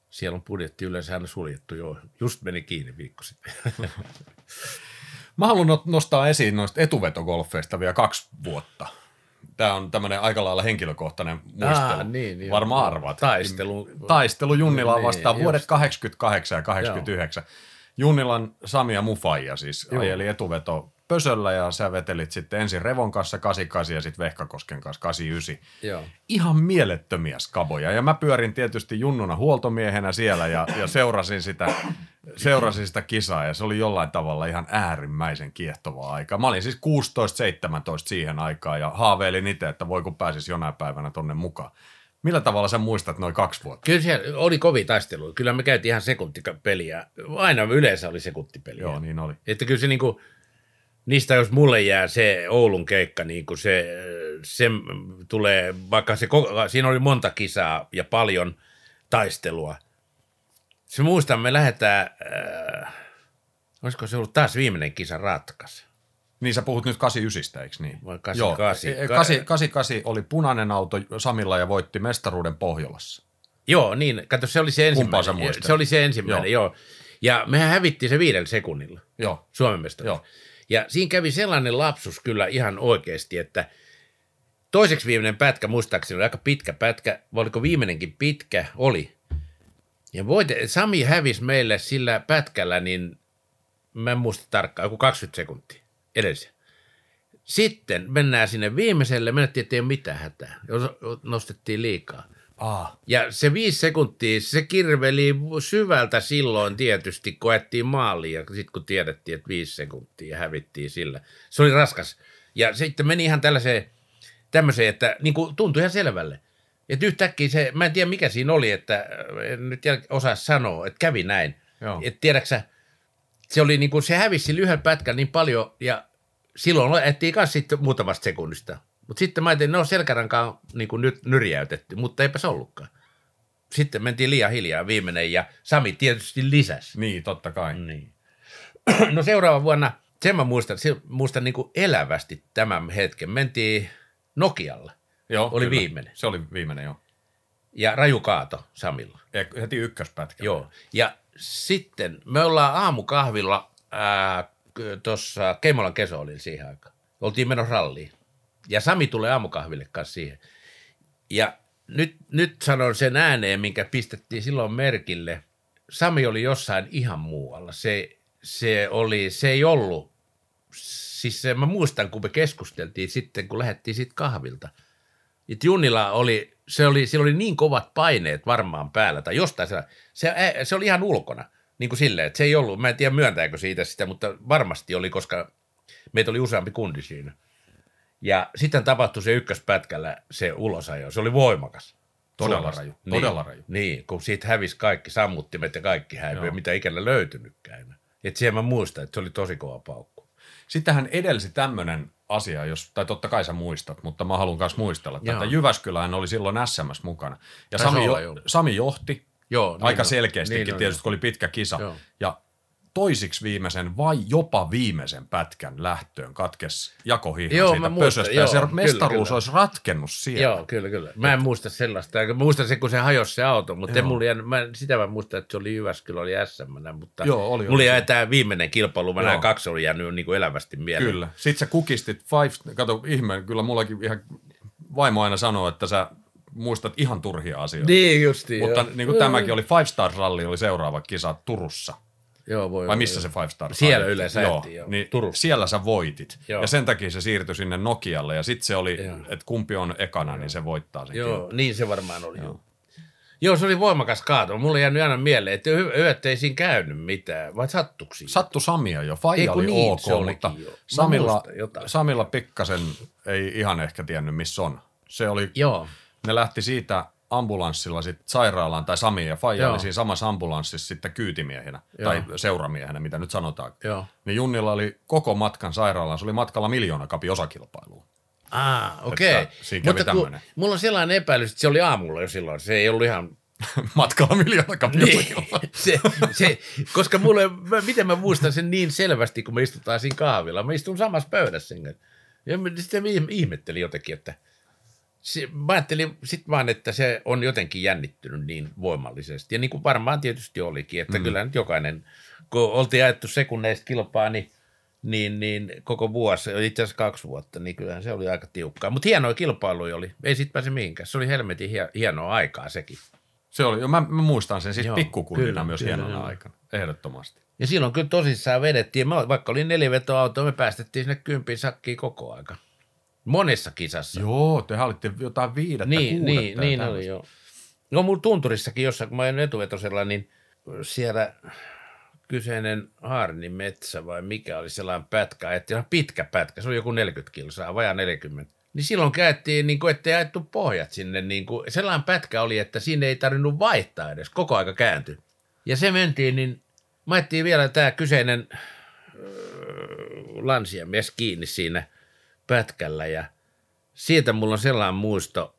siellä on budjetti yleensä aina suljettu jo. Just meni kiinni viikko sitten. Mä haluan no- nostaa esiin noista etuvetogolfeista vielä kaksi vuotta. Tämä on tämmöinen aika lailla henkilökohtainen muistelu. Aa, niin, niin. Varmaan arvaat. Taistelu. Taistelu Junnilaa Niin, vastaan just. vuodet 88 ja 89. Junnilan Sami ja Mufaija siis Joo. ajeli etuveto pösöllä ja sä vetelit sitten ensin Revon kanssa 88 ja sitten Vehkakosken kanssa 89. Joo. Ihan mielettömiä skaboja. Ja mä pyörin tietysti junnuna huoltomiehenä siellä ja, ja seurasin, sitä, seurasin sitä kisaa ja se oli jollain tavalla ihan äärimmäisen kiehtovaa aikaa. Mä olin siis 16-17 siihen aikaan ja haaveilin itse, että voi kun pääsis jonain päivänä tonne mukaan. Millä tavalla sä muistat noin kaksi vuotta? Kyllä siellä oli kovia taisteluja. Kyllä me käytiin ihan sekuntipeliä. Aina yleensä oli sekuntipeliä. Joo, niin oli. Että kyllä se niinku, niistä jos mulle jää se Oulun keikka, niin kuin se, se tulee, vaikka se, siinä oli monta kisaa ja paljon taistelua. Se muistan, me lähdetään, äh, olisiko se ollut taas viimeinen kisa ratkas. Niin sä puhut nyt 89, eikö niin? Vai 88? Joo, 88 oli punainen auto Samilla ja voitti mestaruuden Pohjolassa. Joo, niin, kato, se oli se ensimmäinen. Se oli se ensimmäinen, joo. joo. Ja mehän hävittiin se viidellä sekunnilla. Joo. Suomen mestaruus. Joo. Ja siinä kävi sellainen lapsus kyllä ihan oikeasti, että toiseksi viimeinen pätkä, muistaakseni oli aika pitkä pätkä, oliko viimeinenkin pitkä, oli. Ja voite, Sami hävisi meille sillä pätkällä, niin mä en muista tarkkaan, joku 20 sekuntia edellisen. Sitten mennään sinne viimeiselle, menettiin, että ei ole mitään hätää. Nostettiin liikaa. Ah. Ja se viisi sekuntia, se kirveli syvältä silloin tietysti, kun ajettiin maaliin ja sitten kun tiedettiin, että viisi sekuntia hävittiin sillä. Se oli raskas. Ja sitten meni ihan tällaiseen, tämmöiseen, että niin kuin tuntui ihan selvälle. Että yhtäkkiä se, mä en tiedä mikä siinä oli, että en nyt osaa sanoa, että kävi näin. Että tiedäksä, se oli niin kuin, se hävisi sillä yhden pätkän niin paljon ja silloin ajettiin kanssa sitten muutamasta sekunnista. Mutta sitten mä ajattelin, no selkäranka on niin kuin nyt nyrjäytetty, mutta eipä se ollutkaan. Sitten mentiin liian hiljaa viimeinen ja Sami tietysti lisäsi. Niin, totta kai. Niin. No seuraava vuonna, sen mä muistan, se, muistan niin kuin elävästi tämän hetken. Mentiin Nokialla Joo, Oli viimeinen. Se oli viimeinen, joo. ja raju kaato Samilla. Ja heti ykköspätkä. Joo. Ja sitten me ollaan aamukahvilla tuossa Keimolan Kesoolin siihen aikaan. Oltiin menossa ralliin. Ja Sami tulee aamukahville kanssa siihen. Ja nyt, nyt sanon sen ääneen, minkä pistettiin silloin merkille. Sami oli jossain ihan muualla. Se, se, oli, se ei ollut, siis se, mä muistan, kun me keskusteltiin sitten, kun lähdettiin siitä kahvilta. Että Junnila oli, se oli, sillä oli niin kovat paineet varmaan päällä, tai jostain se, se, se oli ihan ulkona, niin kuin silleen, että se ei ollut, mä en tiedä myöntääkö siitä sitä, mutta varmasti oli, koska meitä oli useampi kundi siinä. Ja sitten tapahtui se ykköspätkällä se ulosajo, se oli voimakas. Todella raju, Niin, todella raju. Niin, kun siitä hävisi kaikki sammuttimet ja kaikki häipyi, Joo. mitä ikinä löytynytkään. enää. Et siihen mä muistan, että se oli tosi kova paukku. Sittenhän edelsi tämmöinen asia, jos, tai totta kai sä muistat, mutta mä haluan myös muistella. Tätä Jyväskylään oli silloin SMS mukana. Ja Sami, jo. Sami johti Joo, niin aika on. selkeästikin Niin on, tietysti, kun oli pitkä kisa. Joo. Ja toisiksi viimeisen vai jopa viimeisen pätkän lähtöön katkes jakohihna Joo, siitä pösöstä. joo, ja se kyllä, mestaruus kyllä. olisi ratkennut siellä. Joo, kyllä, kyllä. Mä en muista sellaista. Mä muistan se, kun se hajosi se auto, mutta en mulla jäänyt, mä, sitä mä muistan, että se oli Jyväskylä, oli SM, mutta Joo, oli, mulla oli. jäi tämä viimeinen kilpailu, mä nämä kaksi oli jäänyt niin kuin elävästi mieleen. Kyllä. Sitten sä kukistit five, kato ihme, kyllä mullakin ihan vaimo aina sanoo, että sä muistat ihan turhia asioita. Niin justiin. Mutta joo. niin kuin tämäkin oli Five Star Rally, oli seuraava kisa Turussa. Joo, voi Vai olla, missä joo. se Five Star Siellä Rally? yleensä joo, ajettiin, joo. Niin Turussa. Siellä sä voitit. Joo. Ja sen takia se siirtyi sinne Nokialle. Ja sitten se oli, Joo. että kumpi on ekana, niin se voittaa sen Joo, kilpailun. niin se varmaan oli. Joo. Joo, se oli voimakas kaato. Mulla jäänyt aina mieleen, että että ei siinä käynyt mitään, vai sattuiko siinä? Sattu Samia jo. Faija kun oli niin, ok, mutta jo. Samilla. Samilla pikkasen ei ihan ehkä tiennyt, missä on. Se oli, Joo, ne lähti siitä ambulanssilla sit sairaalaan, tai Sami ja Faija Joo. oli siinä samassa ambulanssissa sitten kyytimiehenä, Joo. tai seuramiehenä, mitä nyt sanotaan. Joo. Niin Junnilla oli koko matkan sairaalaan, se oli matkalla miljoona kapi osakilpailuun. Ah, okei. Kävi Mutta kun, mulla on sellainen epäilys, että se oli aamulla jo silloin. Se ei ollut ihan... matkalla miljoona kapi Niin, se, se, koska mulle, mä, miten mä muistan sen niin selvästi, kun me istutaan siinä kahvilla. Mä istun samassa pöydässä sen kanssa. Ja mä sitten mä ihmettelin jotenkin, että se, mä ajattelin sitten vaan, että se on jotenkin jännittynyt niin voimallisesti. Ja niin kuin varmaan tietysti olikin, että mm. kyllä nyt jokainen, kun oltiin ajettu sekunneista kilpaa, niin, niin, niin koko vuosi, itse asiassa kaksi vuotta, niin kyllähän se oli aika tiukkaa. Mutta hienoja kilpailuja oli, ei sitten pääse mihinkään. Se oli helmetin hie- hienoa aikaa sekin. Se oli, jo, mä, mä muistan sen siis pikkukunnina kyllä, myös kyllä, hienona joo. aikana, ehdottomasti. Ja silloin kyllä tosissaan vedettiin, mä, vaikka oli nelivetoauto, me päästettiin sinne kympin sakkiin koko aika. Monessa kisassa. Joo, tehän olitte jotain viidettä, niin, kuudetta niin, ja niin tämmöistä. oli joo. No mulla tunturissakin, jossa kun mä olin etuvetosella, niin siellä kyseinen Haarnin metsä vai mikä oli sellainen pätkä, että ihan pitkä pätkä, se oli joku 40 kilsaa, vajaa 40. Niin silloin käytiin, niin kuin, ettei ajettu pohjat sinne, niin kuin, sellainen pätkä oli, että sinne ei tarvinnut vaihtaa edes, koko aika kääntyi. Ja se mentiin, niin mä vielä tämä kyseinen lansiamies kiinni siinä pätkällä ja siitä mulla on sellainen muisto,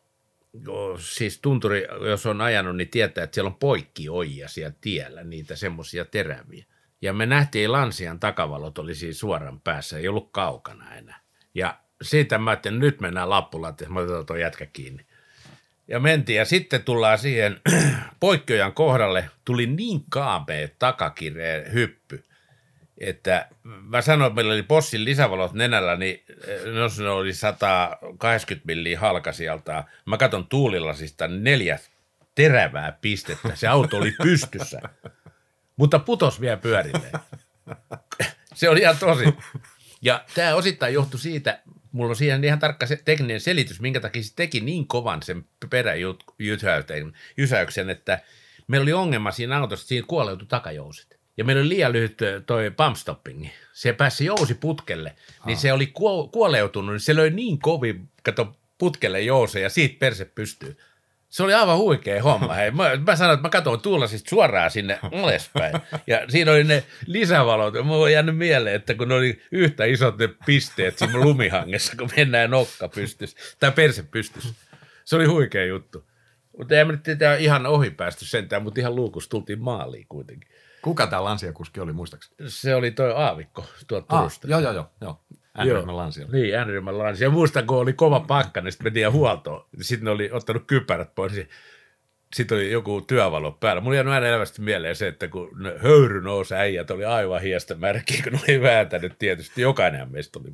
siis tunturi, jos on ajanut, niin tietää, että siellä on poikkioijia siellä tiellä, niitä semmoisia teräviä. Ja me nähtiin Lansian takavalot oli siinä suoran päässä, ei ollut kaukana enää. Ja siitä mä ajattelin, nyt mennään Lappulanteen, mä otetaan tuo jätkä kiinni. Ja mentiin ja sitten tullaan siihen poikkiojan kohdalle, tuli niin kaapea takakireen hyppy, että mä sanoin, että meillä oli Bossin lisävalot nenällä, niin jos ne oli 180 milliä halka sieltä, mä katson tuulilasista neljä terävää pistettä. Se auto oli pystyssä, mutta putos vielä pyörilleen. Se oli ihan tosi. Ja tämä osittain johtui siitä, mulla on siihen ihan tarkka se tekninen selitys, minkä takia se teki niin kovan sen peräjysäyksen, että meillä oli ongelma siinä autossa, että siinä kuoleutui takajousit. Ja meillä oli liian lyhyt toi pump stoppingi. Se pääsi jousi putkelle, niin se oli kuo- kuoleutunut, niin se löi niin kovin, kato putkelle jouse ja siitä perse pystyy. Se oli aivan huikea homma. Hei, mä, mä sanoin, että mä katsoin tuulasista suoraan sinne alaspäin. Ja siinä oli ne lisävalot. Mulla on jäänyt mieleen, että kun ne oli yhtä isot ne pisteet siinä lumihangessa, kun mennään nokka pystys, tai perse pystys. Se oli huikea juttu. Mutta ei me nyt ihan ohi päästy sentään, mutta ihan luukus tultiin maaliin kuitenkin. Kuka tämä lansiakuski oli, muistaakseni? Se oli toi Aavikko tuolta Ah, Turusta. joo, joo, joo. joo. N-ryhmän lansialla. Niin, N-ryhmän lansi. Ja muistan, kun oli kova pakka, niin sitten mentiin huoltoon. Sitten ne oli ottanut kypärät pois. niin Sitten oli joku työvalo päällä. Mulla jäänyt aina elävästi mieleen se, että kun ne höyry nousi äijät, oli aivan hiestä märkiä, kun ne oli vääntänyt tietysti. Jokainen meistä oli.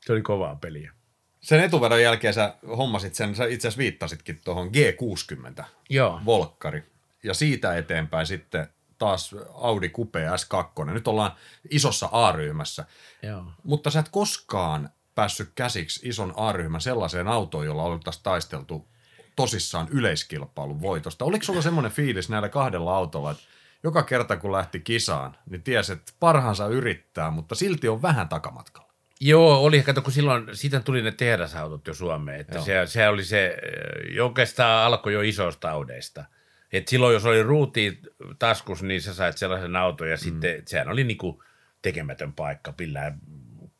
Se oli kovaa peliä. Sen etuvedon jälkeen sä hommasit sen, sä itse asiassa viittasitkin tuohon G60 Joo. Volkkari. Ja siitä eteenpäin sitten taas Audi Coupe S2. Nyt ollaan isossa A-ryhmässä. Joo. Mutta sä et koskaan päässyt käsiksi ison A-ryhmän sellaiseen autoon, jolla oltaisiin taisteltu tosissaan yleiskilpailun voitosta. Oliko sulla semmoinen fiilis näillä kahdella autolla, että joka kerta kun lähti kisaan, niin tiesi, että parhaansa yrittää, mutta silti on vähän takamatkalla. Joo, oli. Kato, kun silloin, siitä tuli ne tehdasautot jo Suomeen. Että Joo. se, se, oli se, eh, oikeastaan alkoi jo isoista audeista. Et silloin, jos oli ruuti taskus, niin sä sait sellaisen auton ja mm. sitten sehän oli niinku tekemätön paikka pillään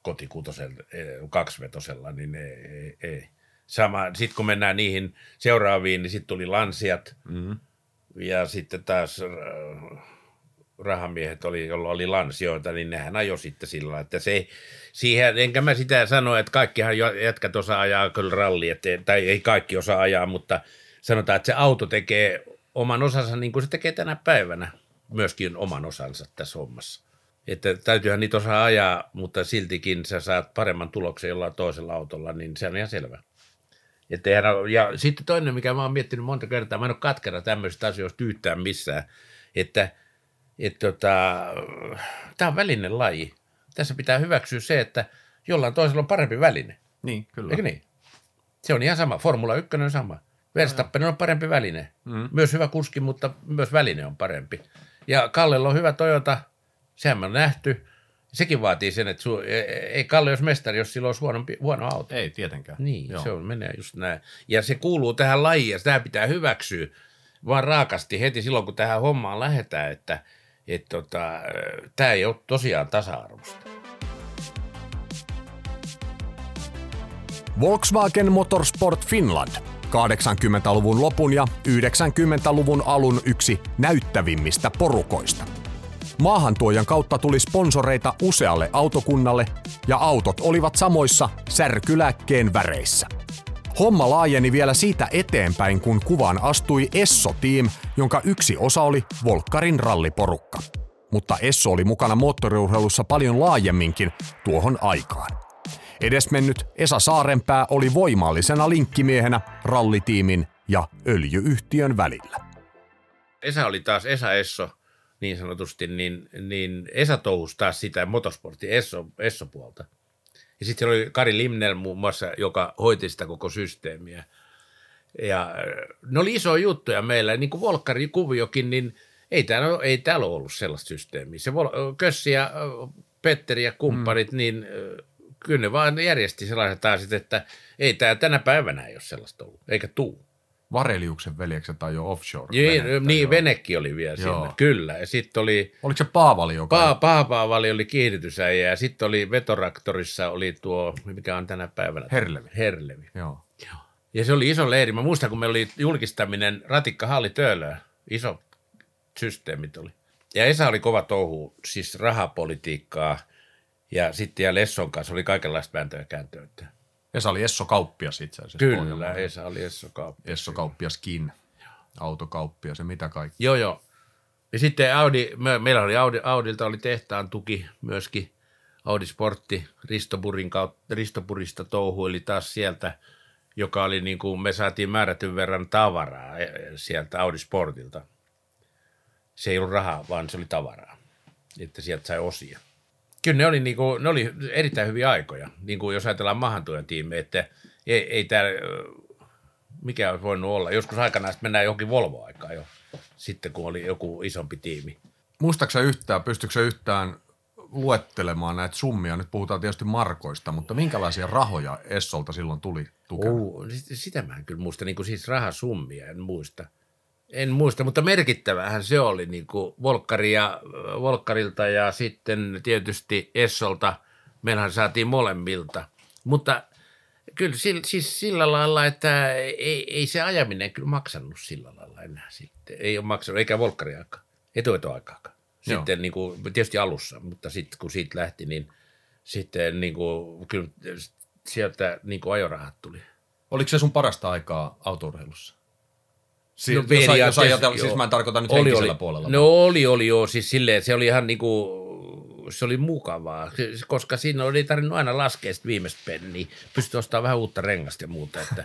kotikutosella, eh, kaksivetosella, niin ei. ei, ei. Sama, sitten kun mennään niihin seuraaviin, niin sitten tuli Lansiat Mm. ja sitten taas äh, rahamiehet, oli, jolla oli lansioita, niin nehän ajoi sitten sillä että se, siihen, enkä mä sitä sano, että kaikkihan jätkät osaa ajaa kyllä ralli, että, tai ei kaikki osaa ajaa, mutta sanotaan, että se auto tekee oman osansa niin kuin se tekee tänä päivänä myöskin oman osansa tässä hommassa. Että täytyyhän niitä osaa ajaa, mutta siltikin sä saat paremman tuloksen jollain toisella autolla, niin se on ihan selvä. Että eihän, ja sitten toinen, mikä mä oon miettinyt monta kertaa, mä en ole katkera tämmöisistä asioista yhtään missään, että että tota, tämä on välinen laji. Tässä pitää hyväksyä se, että jollain toisella on parempi väline. Niin, kyllä. Eikö niin? Se on ihan sama. Formula 1 on sama. Verstappen on parempi väline. Mm. Myös hyvä kuski, mutta myös väline on parempi. Ja Kallella on hyvä Toyota. Sehän me on nähty. Sekin vaatii sen, että su, e- e- ei Kalle jos mestari, jos sillä olisi huono, huono auto. Ei tietenkään. Niin, Joo. se on, menee just näin. Ja se kuuluu tähän lajiin, ja sitä pitää hyväksyä vaan raakasti heti silloin, kun tähän hommaan lähdetään, että et tota, tämä ei ole tosiaan tasa-arvosta. Volkswagen Motorsport Finland. 80-luvun lopun ja 90-luvun alun yksi näyttävimmistä porukoista. Maahantuojan kautta tuli sponsoreita usealle autokunnalle ja autot olivat samoissa särkyläkkeen väreissä. Homma laajeni vielä siitä eteenpäin, kun kuvaan astui Esso Team, jonka yksi osa oli Volkkarin ralliporukka. Mutta Esso oli mukana moottoriurheilussa paljon laajemminkin tuohon aikaan. Edesmennyt Esa Saarenpää oli voimallisena linkkimiehenä rallitiimin ja öljyyhtiön välillä. Esa oli taas Esa Esso, niin sanotusti, niin, niin Esa touhusi taas sitä motorsportti Esso, Esso-puolta. Ja sitten oli Kari Limnel muun muassa, joka hoiti sitä koko systeemiä. Ja äh, ne oli isoja juttuja meillä, niin kuin Volkkari kuviokin, niin ei täällä, ei täällä ollut sellaista systeemiä. Se Kössi ja äh, Petteri ja kumppanit, mm. niin äh, kyllä ne vaan järjesti sellaiset asiat, että ei tää tänä päivänä ei ole sellaista ollut, eikä tuu. Vareliuksen veljekset tai jo offshore. Niin, venettä, niin joo. Venekki oli vielä Joo. siinä, kyllä. Ja sitten oli, Oliko se Paavali, joka... Pa- Paapaavali oli kiihdytysäijä ja sitten oli Vetoraktorissa oli tuo, mikä on tänä päivänä? Herlevi. Herlevi. Joo. Ja se oli iso leiri. Mä muistan, kun meillä oli julkistaminen Ratikka Halli Töölöä. Iso systeemit oli. Ja Esa oli kova touhu, siis rahapolitiikkaa. Ja sitten ja Lesson kanssa oli kaikenlaista vääntöä kääntöä. Esa oli Esso Kauppias itse asiassa. Kyllä. Esa oli Esso kauppa. Esso Kauppiaskin. Autokauppias ja mitä kaikki. Joo, joo. Ja sitten Audi, me, meillä oli Audi, Audilta oli tehtaan tuki myöskin. Audi Sportti Ristopurin kautta, Ristopurista touhuili taas sieltä, joka oli niin kuin, me saatiin määrätyn verran tavaraa eh, sieltä Audi Sportilta. Se ei ollut rahaa, vaan se oli tavaraa, että sieltä sai osia. Kyllä ne oli, niin kuin, ne oli erittäin hyviä aikoja, niin kuin jos ajatellaan maahantuojan tiimejä, että ei, ei täällä, mikä olisi voinut olla. Joskus aikanaan sitten mennään johonkin Volvo-aikaan jo, sitten kun oli joku isompi tiimi. Muistaaksä yhtään, pystytkö yhtään luettelemaan näitä summia? Nyt puhutaan tietysti markoista, mutta minkälaisia rahoja Essolta silloin tuli tukea? Oh, sitä mä en kyllä muista, niin kuin siis rahasummia en muista. En muista, mutta merkittävähän se oli niin kuin Volkkari ja, Volkkarilta ja sitten tietysti Essolta. Meillähän saatiin molemmilta. Mutta kyllä sillä, siis sillä lailla, että ei, ei se ajaminen kyllä maksanut sillä lailla enää sitten. Ei ole maksanut, eikä Volkkariakaan, etuetoaikaakaan. Joo. Sitten niin kuin, tietysti alussa, mutta sitten kun siitä lähti, niin sitten niin kuin, kyllä sieltä niin kuin ajorahat tuli. Oliko se sun parasta aikaa autourheilussa? Si- No jos, jos ajatella, joo. siis mä en tarkoita nyt Oli, henkisellä oli. puolella. No oli, oli joo, siis silleen, se oli ihan niinku, se oli mukavaa, koska siinä oli tarvinnut aina laskea sitä viimeistä penniä, pystyi ostamaan vähän uutta rengasta ja muuta, että.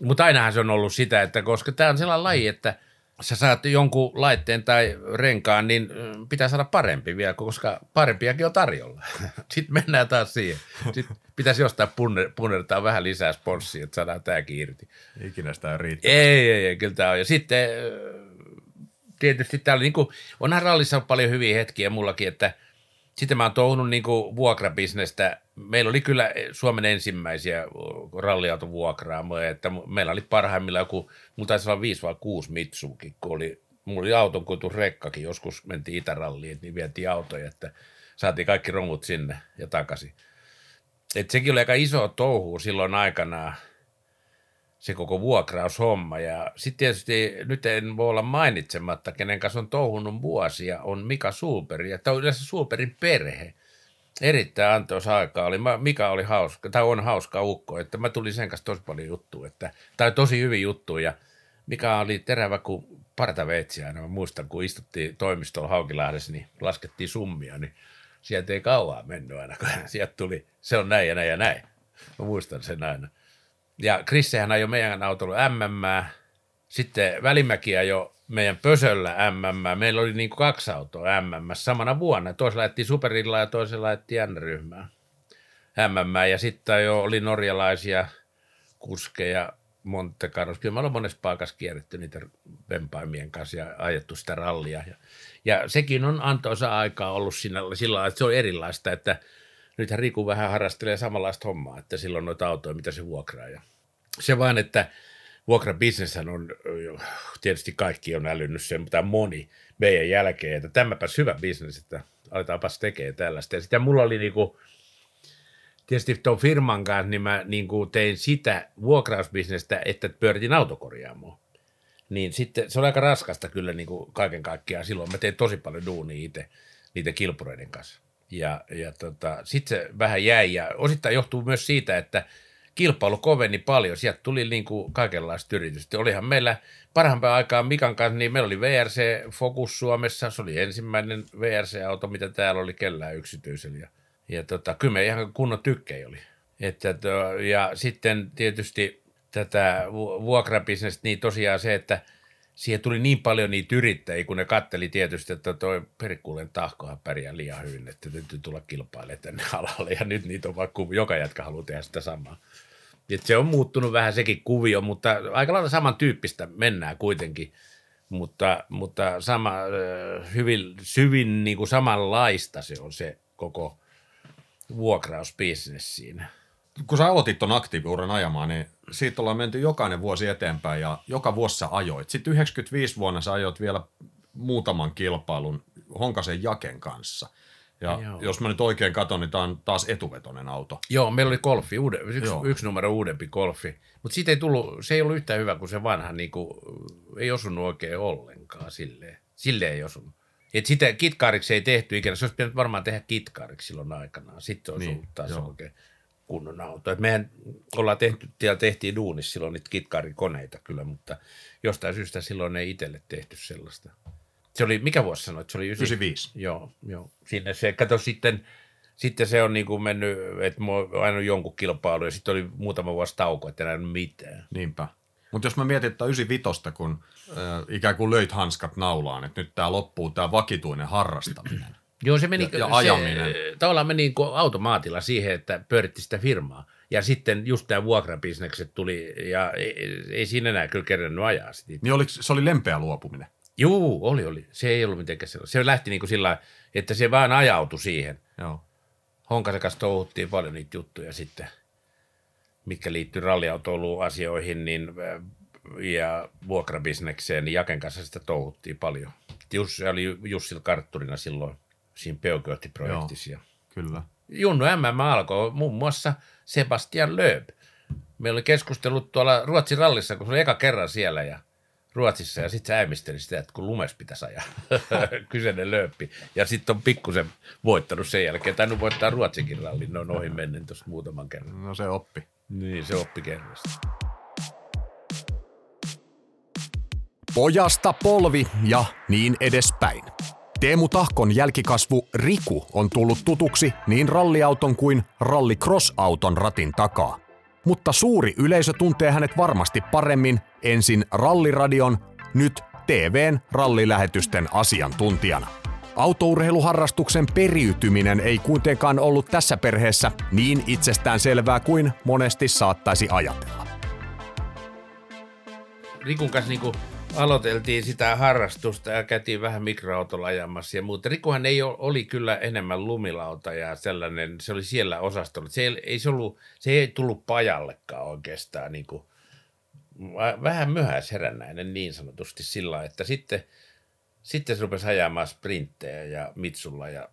Mutta ainahan se on ollut sitä, että koska tämä on sellainen laji, että sä saat jonkun laitteen tai renkaan, niin mm, pitää saada parempi vielä, koska parempiakin on tarjolla. Sitten mennään taas siihen. Sitten pitäisi jostain punner, punnertaa vähän lisää sponssia, että saadaan tämäkin irti. Ikinä sitä ei riitä. Ei, ei, ei, kyllä tämä on. Ja sitten ö, tietysti täällä niin kuin, onhan rallissa paljon hyviä hetkiä mullakin, että sitten mä oon touhunut niin vuokrabisnestä. Meillä oli kyllä Suomen ensimmäisiä ralliautovuokraamoja, että meillä oli parhaimmillaan joku, mulla taisi olla viisi vai kuusi Mitsuki, kun oli, mulla oli auton rekkakin, joskus mentiin Itäralliin, niin vietiin autoja, että saatiin kaikki romut sinne ja takaisin. Et sekin oli aika iso touhu silloin aikanaan, se koko vuokraushomma. Ja sitten tietysti nyt en voi olla mainitsematta, kenen kanssa on touhunut vuosia, on Mika Suuperi. Ja tämä on yleensä Suuperin perhe. Erittäin antoisa aikaa oli. Mika oli hauska, tai on hauska ukko, että mä tulin sen kanssa tosi paljon juttuja, että, tai tosi hyvin juttuja. Mikä oli terävä kuin partaveitsiä aina. Mä muistan, kun istuttiin toimistolla Haukilahdessa, niin laskettiin summia, niin sieltä ei kauaa mennyt aina, kun sieltä tuli, se on näin ja näin ja näin. Mä muistan sen aina. Ja Krissehän ajoi meidän autolla MM, sitten Välimäki ajoi meidän Pösöllä MM. Meillä oli niin kuin kaksi autoa MM samana vuonna. Toisella lähti Superilla ja toisella lähti N-ryhmään MM. Ja sitten jo oli norjalaisia kuskeja Monte Carlos. Kyllä mä olen monessa paikassa kierretty niitä vempaimien kanssa ja ajettu sitä rallia. Ja, ja sekin on antoisa aikaa ollut siinä, sillä lailla, että se on erilaista, että nythän Riku vähän harrastelee samanlaista hommaa, että silloin noita autoja, mitä se vuokraa. Ja se vaan, että vuokrabisneshän on, tietysti kaikki on älynnyt sen, mutta moni meidän jälkeen, että tämäpäs hyvä bisnes, että aletaanpas tekemään tällaista. Ja sitten mulla oli niinku, tietysti tuon firman kanssa, niin mä niinku tein sitä vuokrausbisnestä, että pyöritin autokorjaamoa. Niin sitten se oli aika raskasta kyllä niin kuin kaiken kaikkiaan silloin. Mä tein tosi paljon duunia itse niiden kilpureiden kanssa. Ja, ja tota, sitten se vähän jäi ja osittain johtuu myös siitä, että kilpailu koveni paljon. Sieltä tuli niin kuin kaikenlaista yritystä. Olihan meillä parhaimpaan aikaan Mikan kanssa, niin meillä oli VRC Focus Suomessa. Se oli ensimmäinen VRC-auto, mitä täällä oli kellään yksityisellä. Ja, ja tota, kyllä me ihan kunnon tykkejä oli. Että, ja sitten tietysti tätä vuokrabisnestä, niin tosiaan se, että siihen tuli niin paljon niitä yrittäjiä, kun ne katteli tietysti, että toi perikuulen tahkohan pärjää liian hyvin, että täytyy tulla kilpailemaan tänne alalle, ja nyt niitä on vaikka joka jätkä haluaa tehdä sitä samaa. Et se on muuttunut vähän sekin kuvio, mutta aika lailla samantyyppistä mennään kuitenkin, mutta, mutta sama, hyvin, syvin niin kuin samanlaista se on se koko vuokrausbisnes siinä kun sä aloitit ton aktiiviuran ajamaan, niin siitä ollaan menty jokainen vuosi eteenpäin ja joka vuosi sä ajoit. Sitten 95 vuonna sä ajoit vielä muutaman kilpailun Honkasen Jaken kanssa. Ja Joo. jos mä nyt oikein katson, niin tämä on taas etuvetoinen auto. Joo, meillä oli golfi, uude, yksi, yksi numero uudempi golfi. Mutta siitä ei tullut, se ei ollut yhtä hyvä kuin se vanha, niin kuin, ei osunut oikein ollenkaan silleen. Silleen ei osunut. Et sitä kitkaariksi ei tehty ikinä, se olisi pitänyt varmaan tehdä kitkaariksi silloin aikanaan. Sitten olisi niin, ollut taas joo. oikein kunnon auto. Et mehän ollaan tehty, siellä tehtiin duunissa silloin niitä kitkarikoneita kyllä, mutta jostain syystä silloin ei itselle tehty sellaista. Se oli, mikä vuosi sanoit? Se oli 95. Joo, joo. Sinne se, kato sitten, sitten se on niin kuin mennyt, että mä oon aina jonkun kilpailu ja sitten oli muutama vuosi tauko, että enää mitään. Niinpä. Mutta jos mä mietin, että 95, kun äh, ikään kuin löit hanskat naulaan, että nyt tämä loppuu, tämä vakituinen harrastaminen, Joo, se meni, ja, ja ajaminen. Se, tavallaan meni niin automaatilla siihen, että pyöritti sitä firmaa. Ja sitten just tämä vuokrabisnekset tuli, ja ei, ei siinä enää kyllä kerännyt ajaa sitä. Niin oliko, se oli lempeä luopuminen? Joo, oli, oli. Se ei ollut mitenkään sellaista. Se lähti niin kuin sillä että se vaan ajautui siihen. Joo. Honkasen kanssa touhuttiin paljon niitä juttuja sitten, mitkä liittyy ralliautoiluun asioihin, niin ja vuokrabisnekseen, niin Jaken kanssa sitä touhuttiin paljon. Jussi oli Jussil kartturina silloin siinä Peugeot-projektissa. Joo, kyllä. Junnu MM alkoi muun muassa Sebastian Lööb. Meillä oli keskustelut tuolla Ruotsin rallissa, kun se oli eka kerran siellä ja Ruotsissa ja sitten se äimisteli sitä, että kun lumes pitäisi ajaa kyseinen lööppi. Ja sitten on pikkusen voittanut sen jälkeen, tai nyt voittaa Ruotsinkin rallin, ne on ohi mennen tuossa muutaman kerran. No se oppi. Niin, se oppi kerrasta. Pojasta polvi ja niin edespäin. Teemu Tahkon jälkikasvu Riku on tullut tutuksi niin ralliauton kuin rallycross-auton ratin takaa. Mutta suuri yleisö tuntee hänet varmasti paremmin ensin ralliradion, nyt TVn rallilähetysten asiantuntijana. Autourheiluharrastuksen periytyminen ei kuitenkaan ollut tässä perheessä niin itsestään selvää kuin monesti saattaisi ajatella. Rikun kanssa niin aloiteltiin sitä harrastusta ja käytiin vähän mikroautolla ajamassa ja muuta. Rikuhan ei ole, oli kyllä enemmän lumilauta ja sellainen, se oli siellä osastolla. Se ei, ei se, ollut, se ei tullut pajallekaan oikeastaan niin kuin, vähän myöhäisherännäinen niin sanotusti sillä että sitten, sitten se rupesi ajamaan sprinttejä ja mitsulla ja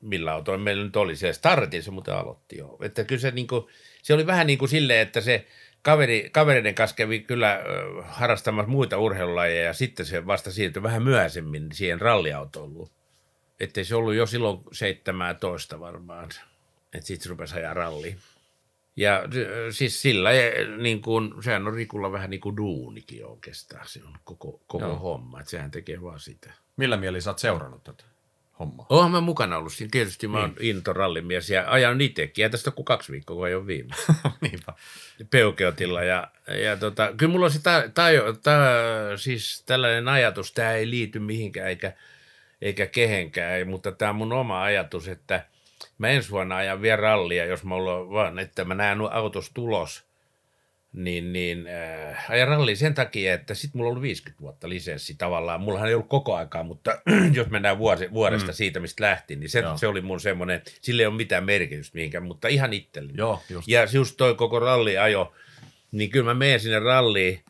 millä autoilla meillä nyt oli. Se startin se muuten aloitti jo. Että kyllä se, niin kuin, se oli vähän niin kuin silleen, että se – kaveri, kavereiden kanssa kävi kyllä harrastamassa muita urheilulajeja ja sitten se vasta siirtyi vähän myöhemmin siihen ralliautoiluun. Että se ollut jo silloin 17 varmaan, että sitten se rupesi ajaa ralliin. Ja siis sillä, niin kuin, sehän on Rikulla vähän niin kuin duunikin oikeastaan, se on koko, koko homma, että sehän tekee vaan sitä. Millä mieli sä oot seurannut tätä? Homma. Oonhan mä mukana ollut siinä. Tietysti mä oon niin. into rallimies ja ajan itsekin. Ja tästä kuin kaksi viikkoa, kun ei ole viime. Niinpä. Peukeotilla. Ja, ja tota, kyllä mulla on se ta, ta, ta, siis tällainen ajatus, tämä ei liity mihinkään eikä, eikä kehenkään, mutta tämä on mun oma ajatus, että mä ensi vuonna ajan vielä rallia, jos mulla on vaan, että mä näen autos tulos – niin, niin äh, ajan ralli sen takia, että sitten mulla on ollut 50 vuotta lisenssi tavallaan. Mullahan ei ollut koko aikaa, mutta jos mennään vuosi, vuodesta mm. siitä, mistä lähti, niin se, se oli mun semmoinen, sille ei ole mitään merkitystä mihinkään, mutta ihan itselleni. Joo, just. Ja just toi koko ralliajo, niin kyllä mä menen sinne ralliin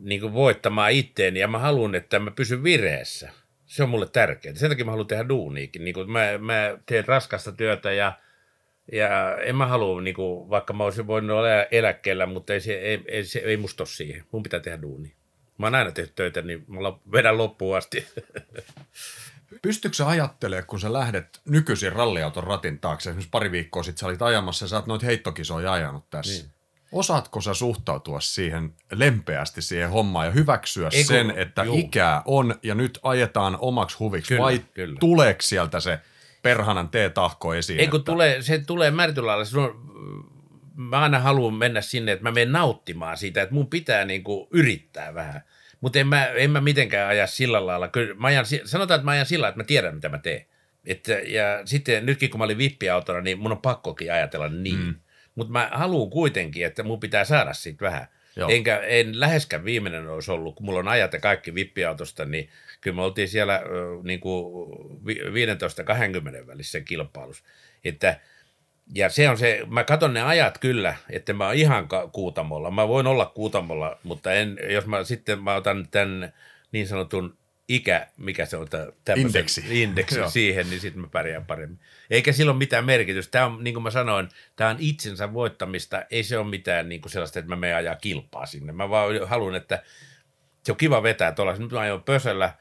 niin kuin voittamaan itteeni ja mä haluan, että mä pysyn vireessä. Se on mulle tärkeää. Sen takia mä haluan tehdä duuniikin. Niin kuin mä, mä teen raskasta työtä ja – ja en mä halua, niin kuin, vaikka mä olisin voinut olla eläkkeellä, mutta ei, se, ei, ei, se, ei musta ole siihen. Mun pitää tehdä duuni. Mä oon aina tehnyt töitä, niin mä vedän loppuun asti. Pystytkö sä ajattelemaan, kun sä lähdet nykyisin ralliauton ratin taakse, esimerkiksi pari viikkoa sitten sä olit ajamassa ja sä oot noita heittokisoja ajanut tässä. Niin. Osaatko sä suhtautua siihen lempeästi siihen hommaan ja hyväksyä Eiku, sen, että juu. ikää on ja nyt ajetaan omaksi huviksi kyllä, vai kyllä. tuleeko sieltä se – perhanan T-tahko esiin. Ei kun että... tulee, se tulee määrätyllä se on, mä aina haluan mennä sinne, että mä menen nauttimaan siitä, että mun pitää niin kuin yrittää vähän. Mutta en mä, en mä mitenkään aja sillä lailla. Kyllä mä ajan, sanotaan, että mä ajan sillä että mä tiedän, mitä mä teen. Että, ja sitten nytkin, kun mä olin vippiautona, niin mun on pakkokin ajatella niin. Mm. Mutta mä haluan kuitenkin, että mun pitää saada siitä vähän. Joo. Enkä, en läheskään viimeinen olisi ollut, kun mulla on ajat ja kaikki vippiautosta, niin kyllä me oltiin siellä niin kuin 15-20 välissä kilpailussa. Että, ja se on se, mä katson ne ajat kyllä, että mä oon ihan kuutamolla. Mä voin olla kuutamolla, mutta en, jos mä sitten mä otan tämän niin sanotun ikä, mikä se on, indeksi, indeksi siihen, niin sitten mä pärjään paremmin. Eikä sillä ole mitään merkitystä. Tämä on, niin kuin mä sanoin, tämä on itsensä voittamista. Ei se ole mitään niin kuin sellaista, että mä menen ajaa kilpaa sinne. Mä vaan haluan, että se on kiva vetää tuolla. Nyt mä ajoin pösöllä –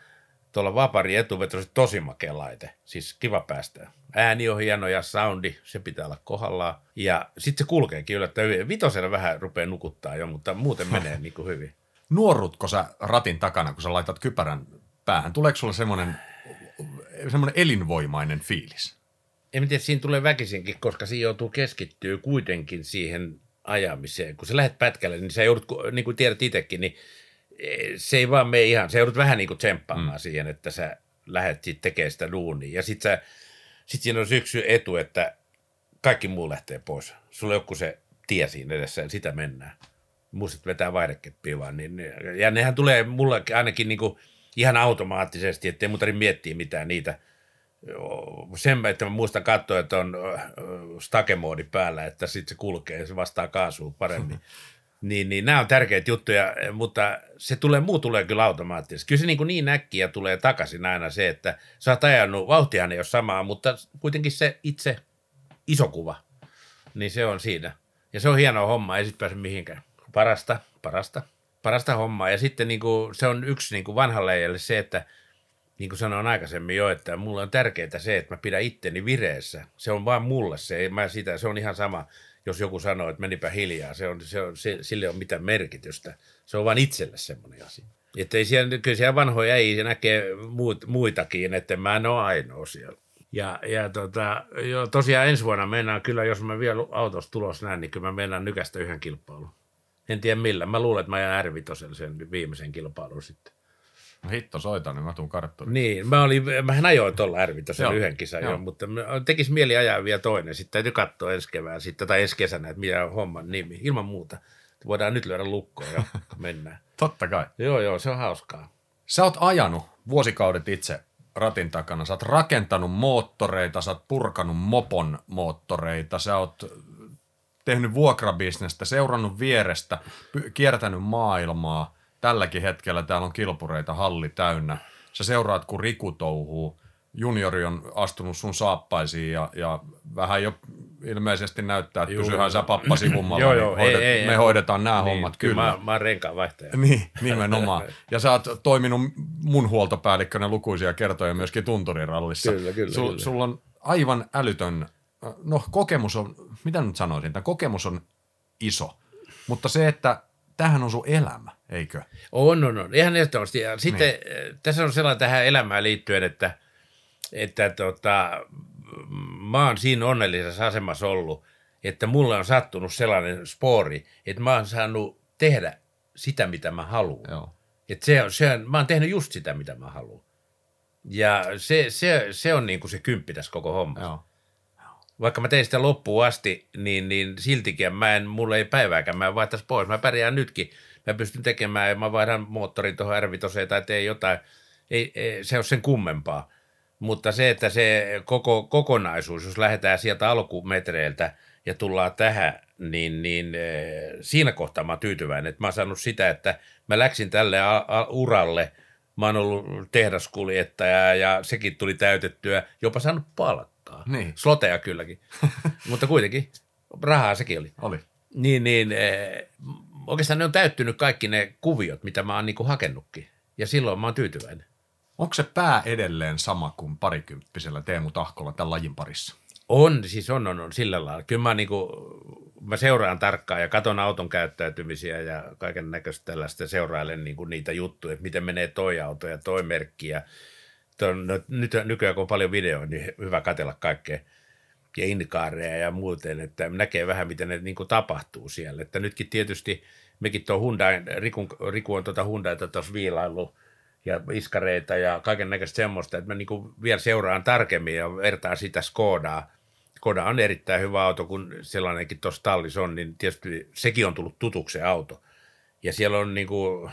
tuolla Vapari etuvetosi tosi makea laite. Siis kiva päästä. Ääni on hieno ja soundi, se pitää olla kohdallaan. Ja sitten se kulkeekin yllättäen hyvin. Vitosella vähän rupeaa nukuttaa jo, mutta muuten menee niin kuin hyvin. Nuorutko sä ratin takana, kun sä laitat kypärän päähän? Tuleeko sulla semmoinen, semmoinen elinvoimainen fiilis? En tiedä, siinä tulee väkisinkin, koska siinä joutuu keskittyä kuitenkin siihen ajamiseen. Kun sä lähdet pätkälle, niin sä joudut, niin kuin tiedät itsekin, niin se ei vaan mene ihan, se joudut vähän niin kuin tsemppaamaan mm. siihen, että sä lähdet sitten tekemään sitä duunia. Ja sitten sit siinä on syksy etu, että kaikki muu lähtee pois. Sulla on joku se tie siinä edessä ja sitä mennään. Muistat vetää vaihdekeppiä vaan. Niin, ja nehän tulee mulle ainakin niin kuin ihan automaattisesti, ettei mun tarvitse miettiä mitään niitä. Sen, että mä muistan katsoa, että on stakemoodi päällä, että sitten se kulkee ja se vastaa kaasuun paremmin. Niin, niin nämä on tärkeitä juttuja, mutta se tulee, muu tulee kyllä automaattisesti. Kyllä se niin, kuin niin äkkiä tulee takaisin aina se, että sä oot ajanut, vauhtihan ei ole samaa, mutta kuitenkin se itse iso kuva, niin se on siinä. Ja se on hieno homma, ei sitten pääse mihinkään. Parasta, parasta, parasta hommaa. Ja sitten niin kuin, se on yksi niin kuin vanhalle se, että niin kuin sanoin aikaisemmin jo, että mulla on tärkeää se, että mä pidän itteni vireessä. Se on vaan mulle se, ei mä sitä, se on ihan sama jos joku sanoo, että menipä hiljaa, se on, se on, se, sille on mitään merkitystä. Se on vain itselle semmoinen asia. Että ei siellä, kyllä siellä vanhoja ei näkee muut, muitakin, että mä en ole ainoa siellä. Ja, ja tota, jo, tosiaan ensi vuonna mennään kyllä, jos mä vielä autosta tulos näin, niin kyllä mä mennään nykästä yhden kilpailun. En tiedä millä. Mä luulen, että mä jään R5 sen viimeisen kilpailun sitten. Hitto soita, niin mä tuun karttuun. Niin, mä olin, mähän ajoin tuolla R5 yhden kisan jo, mutta tekisi mieli ajaa vielä toinen. Sitten täytyy katsoa ensi kevään sitten, tai ensi kesänä, että mikä on homman nimi. Ilman muuta. Voidaan nyt lyödä lukkoon ja mennään. Totta kai. Joo, joo, se on hauskaa. Sä oot ajanut vuosikaudet itse ratin takana. Sä oot rakentanut moottoreita, sä oot purkanut mopon moottoreita, sä oot tehnyt vuokrabisnestä, seurannut vierestä, kiertänyt maailmaa – tälläkin hetkellä täällä on kilpureita halli täynnä. Sä seuraat, kun Riku touhuu. Juniori on astunut sun saappaisiin ja, ja vähän jo ilmeisesti näyttää, että pysyhän sä pappa sivummalla. joo, joo, niin hoidet, ei, ei, me ei, hoidetaan nämä niin, hommat kyllä. Mä, mä oon renkaan vaihtaja. Niin, nimenomaan. Ja sä oot toiminut mun huoltopäällikkönä lukuisia kertoja myöskin tunturirallissa. Kyllä, kyllä, Sul, kyllä. Sulla on aivan älytön, no kokemus on, mitä nyt sanoisin, tämä kokemus on iso. Mutta se, että tähän on sun elämä, eikö? On, on, on. Ihan ehdottomasti. Ja sitten niin. Eh, tässä on sellainen tähän elämään liittyen, että, että tota, mä oon siinä onnellisessa asemassa ollut, että mulle on sattunut sellainen spori, että mä oon saanut tehdä sitä, mitä mä haluan. Joo. Että se on, se on, mä oon tehnyt just sitä, mitä mä haluan. Ja se, se, se on niin kuin se kymppi tässä koko hommassa. Joo. vaikka mä tein sitä loppuun asti, niin, niin siltikin mä en, mulla ei päivääkään, mä vaihtaisi pois. Mä pärjään nytkin. Mä pystyn tekemään ja mä vaihdan moottorin tuohon r tai teen jotain. Ei, ei, se on sen kummempaa. Mutta se, että se koko kokonaisuus, jos lähdetään sieltä alkumetreiltä ja tullaan tähän, niin, niin eh, siinä kohtaa mä oon tyytyväinen, että mä oon saanut sitä, että mä läksin tälle a- a- uralle, mä oon ollut tehdaskuljettaja ja sekin tuli täytettyä, jopa saanut palkkaa. Niin. Sloteja kylläkin, mutta kuitenkin rahaa sekin oli. Oli. Niin, niin eh, oikeastaan ne on täyttynyt kaikki ne kuviot, mitä mä oon niinku hakenutkin. Ja silloin mä oon tyytyväinen. Onko se pää edelleen sama kuin parikymppisellä Teemu Tahkolla tämän lajin parissa? On, siis on, on, on sillä lailla. Kyllä mä, niinku, mä seuraan tarkkaan ja katon auton käyttäytymisiä ja kaiken näköistä tällaista seurailen niinku niitä juttuja, että miten menee toi auto ja toi merkki. Ja ton, no, nyt, nykyään kun on paljon videoita, niin hyvä katella kaikkea ja indikaareja ja muuten, että näkee vähän, miten ne niinku tapahtuu siellä. Että nytkin tietysti mekin tuo Hyundai, Riku, Riku on tuota Hyundaita tuossa viilaillut ja iskareita ja kaiken näköistä semmoista, että mä niinku vielä seuraan tarkemmin ja vertaan sitä Skodaa. Skoda on erittäin hyvä auto, kun sellainenkin tuossa tallissa on, niin tietysti sekin on tullut tutuksi auto. Ja siellä on niinku,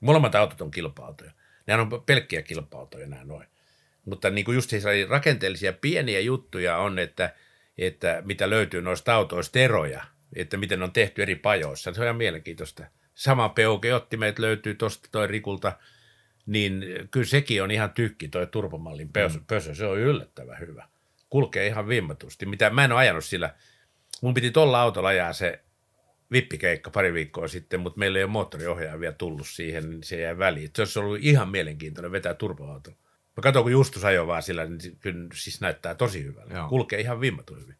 molemmat autot on kilpa-autoja. Nämä on pelkkiä kilpa-autoja nämä noin. Mutta niin kuin just siis rakenteellisia pieniä juttuja on, että, että mitä löytyy noista autoista eroja, että miten ne on tehty eri pajoissa. Se on ihan mielenkiintoista. Sama peukeottimet löytyy tuosta toi Rikulta, niin kyllä sekin on ihan tykki toi turbomallin pösö, pösö. Se on yllättävän hyvä. Kulkee ihan vimmatusti. Mitä mä en ole ajanut sillä. Mun piti tuolla autolla ajaa se vippikeikka pari viikkoa sitten, mutta meillä ei ole moottoriohjaaja vielä tullut siihen, niin se jäi väliin. Se olisi ollut ihan mielenkiintoinen vetää turboauto. Mä katson, kun Justus ajoi vaan sillä, niin kyllä siis näyttää tosi hyvältä. Joo. Kulkee ihan vimmatun hyvin.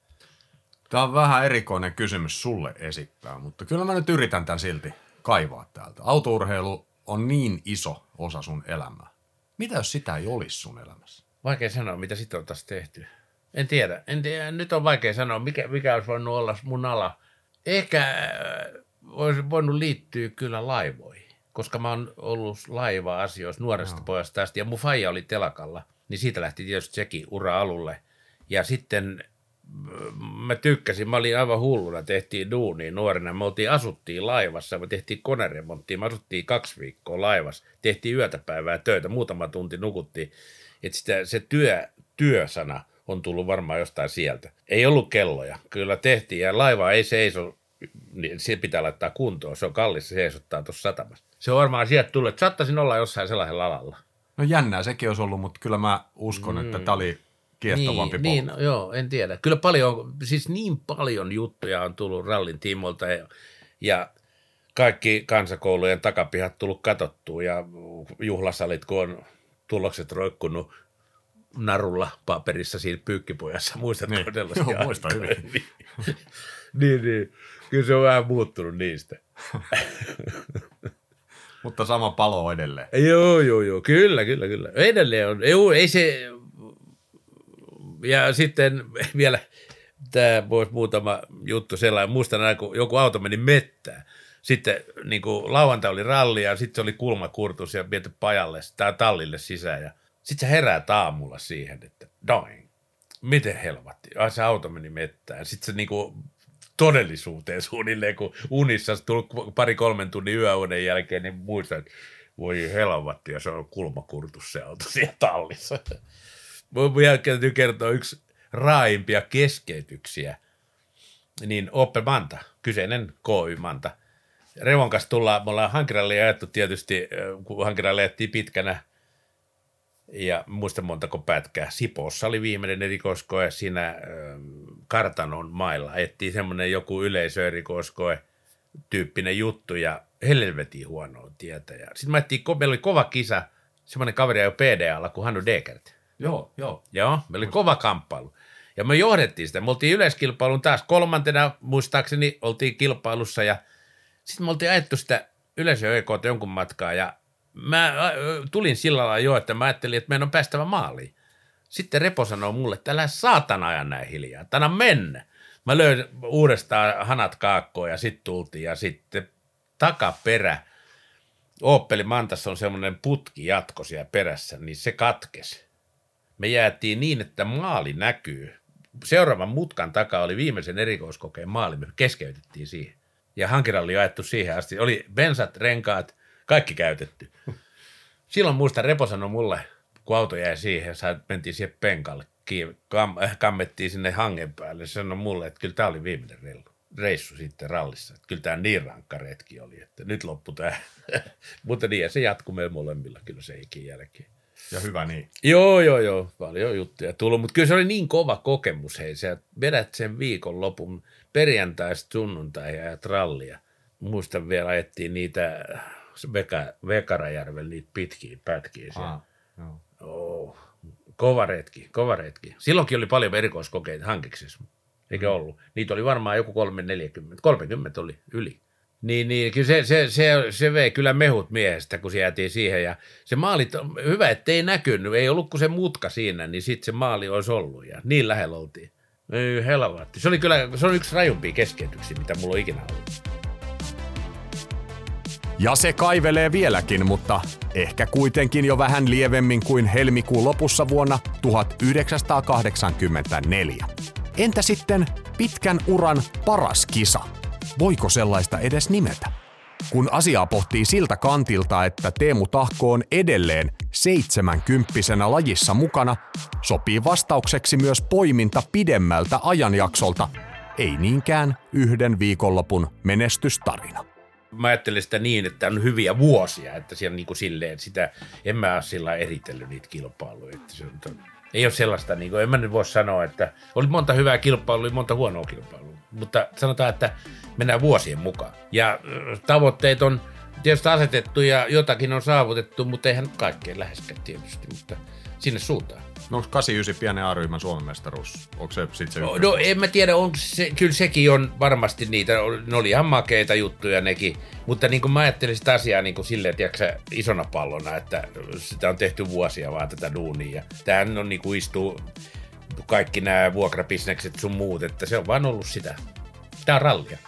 Tämä on vähän erikoinen kysymys sulle esittää, mutta kyllä mä nyt yritän tämän silti kaivaa täältä. Autourheilu on niin iso osa sun elämää. Mitä jos sitä ei olisi sun elämässä? Vaikea sanoa, mitä sitten on taas tehty. En tiedä. En tiedä. Nyt on vaikea sanoa, mikä, mikä olisi voinut olla mun ala. Ehkä äh, olisi voinut liittyä kyllä laivoihin, koska mä oon ollut laiva-asioissa nuoresta pojasta asti, ja mun faija oli telakalla, niin siitä lähti tietysti sekin ura alulle. Ja sitten äh, mä tykkäsin, mä olin aivan hulluna, tehtiin duunia nuorena, me oltiin, asuttiin laivassa, me tehtiin koneremonttia, me asuttiin kaksi viikkoa laivassa, tehtiin yötä päivää töitä, muutama tunti nukuttiin, että sitä, se työ, työsana on tullut varmaan jostain sieltä. Ei ollut kelloja, kyllä tehtiin, ja laiva ei seiso, niin se pitää laittaa kuntoon, se on kallis, se seisottaa tuossa satamassa. Se on varmaan sieltä tullut, että saattaisin olla jossain sellaisella alalla. No jännää sekin olisi ollut, mutta kyllä mä uskon, mm. että tämä oli kiehtovampi niin, niin, joo, en tiedä. Kyllä paljon, siis niin paljon juttuja on tullut rallin tiimoilta ja, ja kaikki kansakoulujen takapihat tullut katsottua ja juhlasalit, kun on tulokset roikkunut narulla paperissa siinä pyykkipojassa. Muistatko Niin, sellaisia joo, muistan hyvin. niin, niin, niin. Kyllä se on vähän muuttunut niistä. Mutta sama palo edelleen. Joo, joo, joo, kyllä, kyllä, kyllä. Edelleen on, joo, ei se, ja sitten vielä, tämä voisi muutama juttu sellainen, muistan aina, kun joku auto meni mettään, sitten niin kuin lauantai oli ralli ja sitten oli kulmakurtus ja viety pajalle tai tallille sisään ja sitten se herää aamulla siihen, että doing, miten helvatti, ai se auto meni mettään. Sitten se niin kuin todellisuuteen suunnilleen, kun unissa tullut pari-kolmen tunnin yöunen jälkeen, niin muistan, että voi helvatti, ja se on kulmakurtus se auto siellä tallissa. Mun vielä täytyy kertoa yksi raaimpia keskeytyksiä, niin Opel Manta, kyseinen KY Manta. Revon kanssa tullaan, me ollaan hankirallia ajettu tietysti, kun hankirallia ajettiin pitkänä, ja muista montako pätkää. Sipoossa oli viimeinen erikoiskoe siinä ö, kartanon mailla. Ajettiin semmoinen joku yleisöerikoiskoe tyyppinen juttu ja helvetin huonoa tietä. Ja sitten mä ajettiin, meillä oli kova kisa, semmoinen kaveri jo PDAlla kuin Hannu Dekert. Joo, joo. Joo, meillä oli kova kamppailu. Ja me johdettiin sitä. Me oltiin yleiskilpailun taas kolmantena, muistaakseni, oltiin kilpailussa ja sitten me oltiin ajettu sitä yleisö EK jonkun matkaa ja mä ä, tulin sillä lailla jo, että mä ajattelin, että meidän on päästävä maaliin. Sitten Repo sanoo mulle, että älä saatana aja näin hiljaa, tänä mennä. Mä löin uudestaan hanat kaakkoon ja sitten tultiin ja sitten takaperä. Opeli Mantas on semmoinen putki jatko siellä perässä, niin se katkesi. Me jäätiin niin, että maali näkyy seuraavan mutkan takaa oli viimeisen erikoiskokeen maali, me keskeytettiin siihen. Ja hankiralli ajettu siihen asti. Oli bensat, renkaat, kaikki käytetty. Silloin muista Repo sanoi mulle, kun auto jäi siihen, ja mentiin siihen penkalle, kam, äh, kammettiin sinne hangen päälle. Se sanoi mulle, että kyllä tämä oli viimeinen reilu reissu sitten rallissa. Että kyllä tämä niin rankka retki oli, että nyt loppu tämä. Mutta niin, ja se jatkuu meillä molemmilla kyllä se ikin jälkeen. Ja hyvä niin. Joo, joo, joo. Paljon juttuja tullut, mutta kyllä se oli niin kova kokemus, hei. Sä vedät sen viikon lopun perjantaista sunnuntai ja trallia. Muistan vielä, ajettiin niitä Veka, Vekarajärven niitä pitkiä pätkiä siellä. Ah. Oh, kova retki, kova retki. Silloinkin oli paljon erikoiskokeita hankiksessa, eikö mm. ollut? Niitä oli varmaan joku 340, 30 oli yli. Niin, niin kyllä se, se, se, se vei kyllä mehut miehestä, kun se jäätiin siihen. Ja se maali, hyvä, ettei näkynyt, ei ollut kuin se mutka siinä, niin sitten se maali olisi ollut. Ja niin lähellä oltiin. Ei helvatti. Se oli kyllä, se on yksi rajumpia keskeytyksiä, mitä mulla on ikinä ollut. Ja se kaivelee vieläkin, mutta ehkä kuitenkin jo vähän lievemmin kuin helmikuun lopussa vuonna 1984. Entä sitten pitkän uran paras kisa? Voiko sellaista edes nimetä? Kun asiaa pohtii siltä kantilta, että Teemu Tahko on edelleen seitsemänkymppisenä lajissa mukana, sopii vastaukseksi myös poiminta pidemmältä ajanjaksolta, ei niinkään yhden viikonlopun menestystarina. Mä ajattelin sitä niin, että on hyviä vuosia, että siellä niin kuin silleen sitä, en mä ole sillä eritellyt niitä kilpailuja, että se on, ei ole sellaista, niin kuin, en mä nyt voi sanoa, että oli monta hyvää kilpailua, monta huonoa kilpailua, mutta sanotaan, että mennään vuosien mukaan. Ja tavoitteet on tietysti asetettu ja jotakin on saavutettu, mutta eihän kaikkeen läheskään tietysti, mutta sinne suuntaan. No onko 89 pienen A-ryhmän Suomen mestaruus? Onko se sitten se no, no, en mä tiedä, onko se, kyllä sekin on varmasti niitä, ne oli ihan makeita juttuja nekin, mutta niin kuin mä ajattelin sitä asiaa niin kuin silleen, tiedätkö, isona pallona, että sitä on tehty vuosia vaan tätä duunia ja tämähän on niin kuin istuu kaikki nämä vuokrabisnekset sun muut, että se on vaan ollut sitä. Tämä on rallia.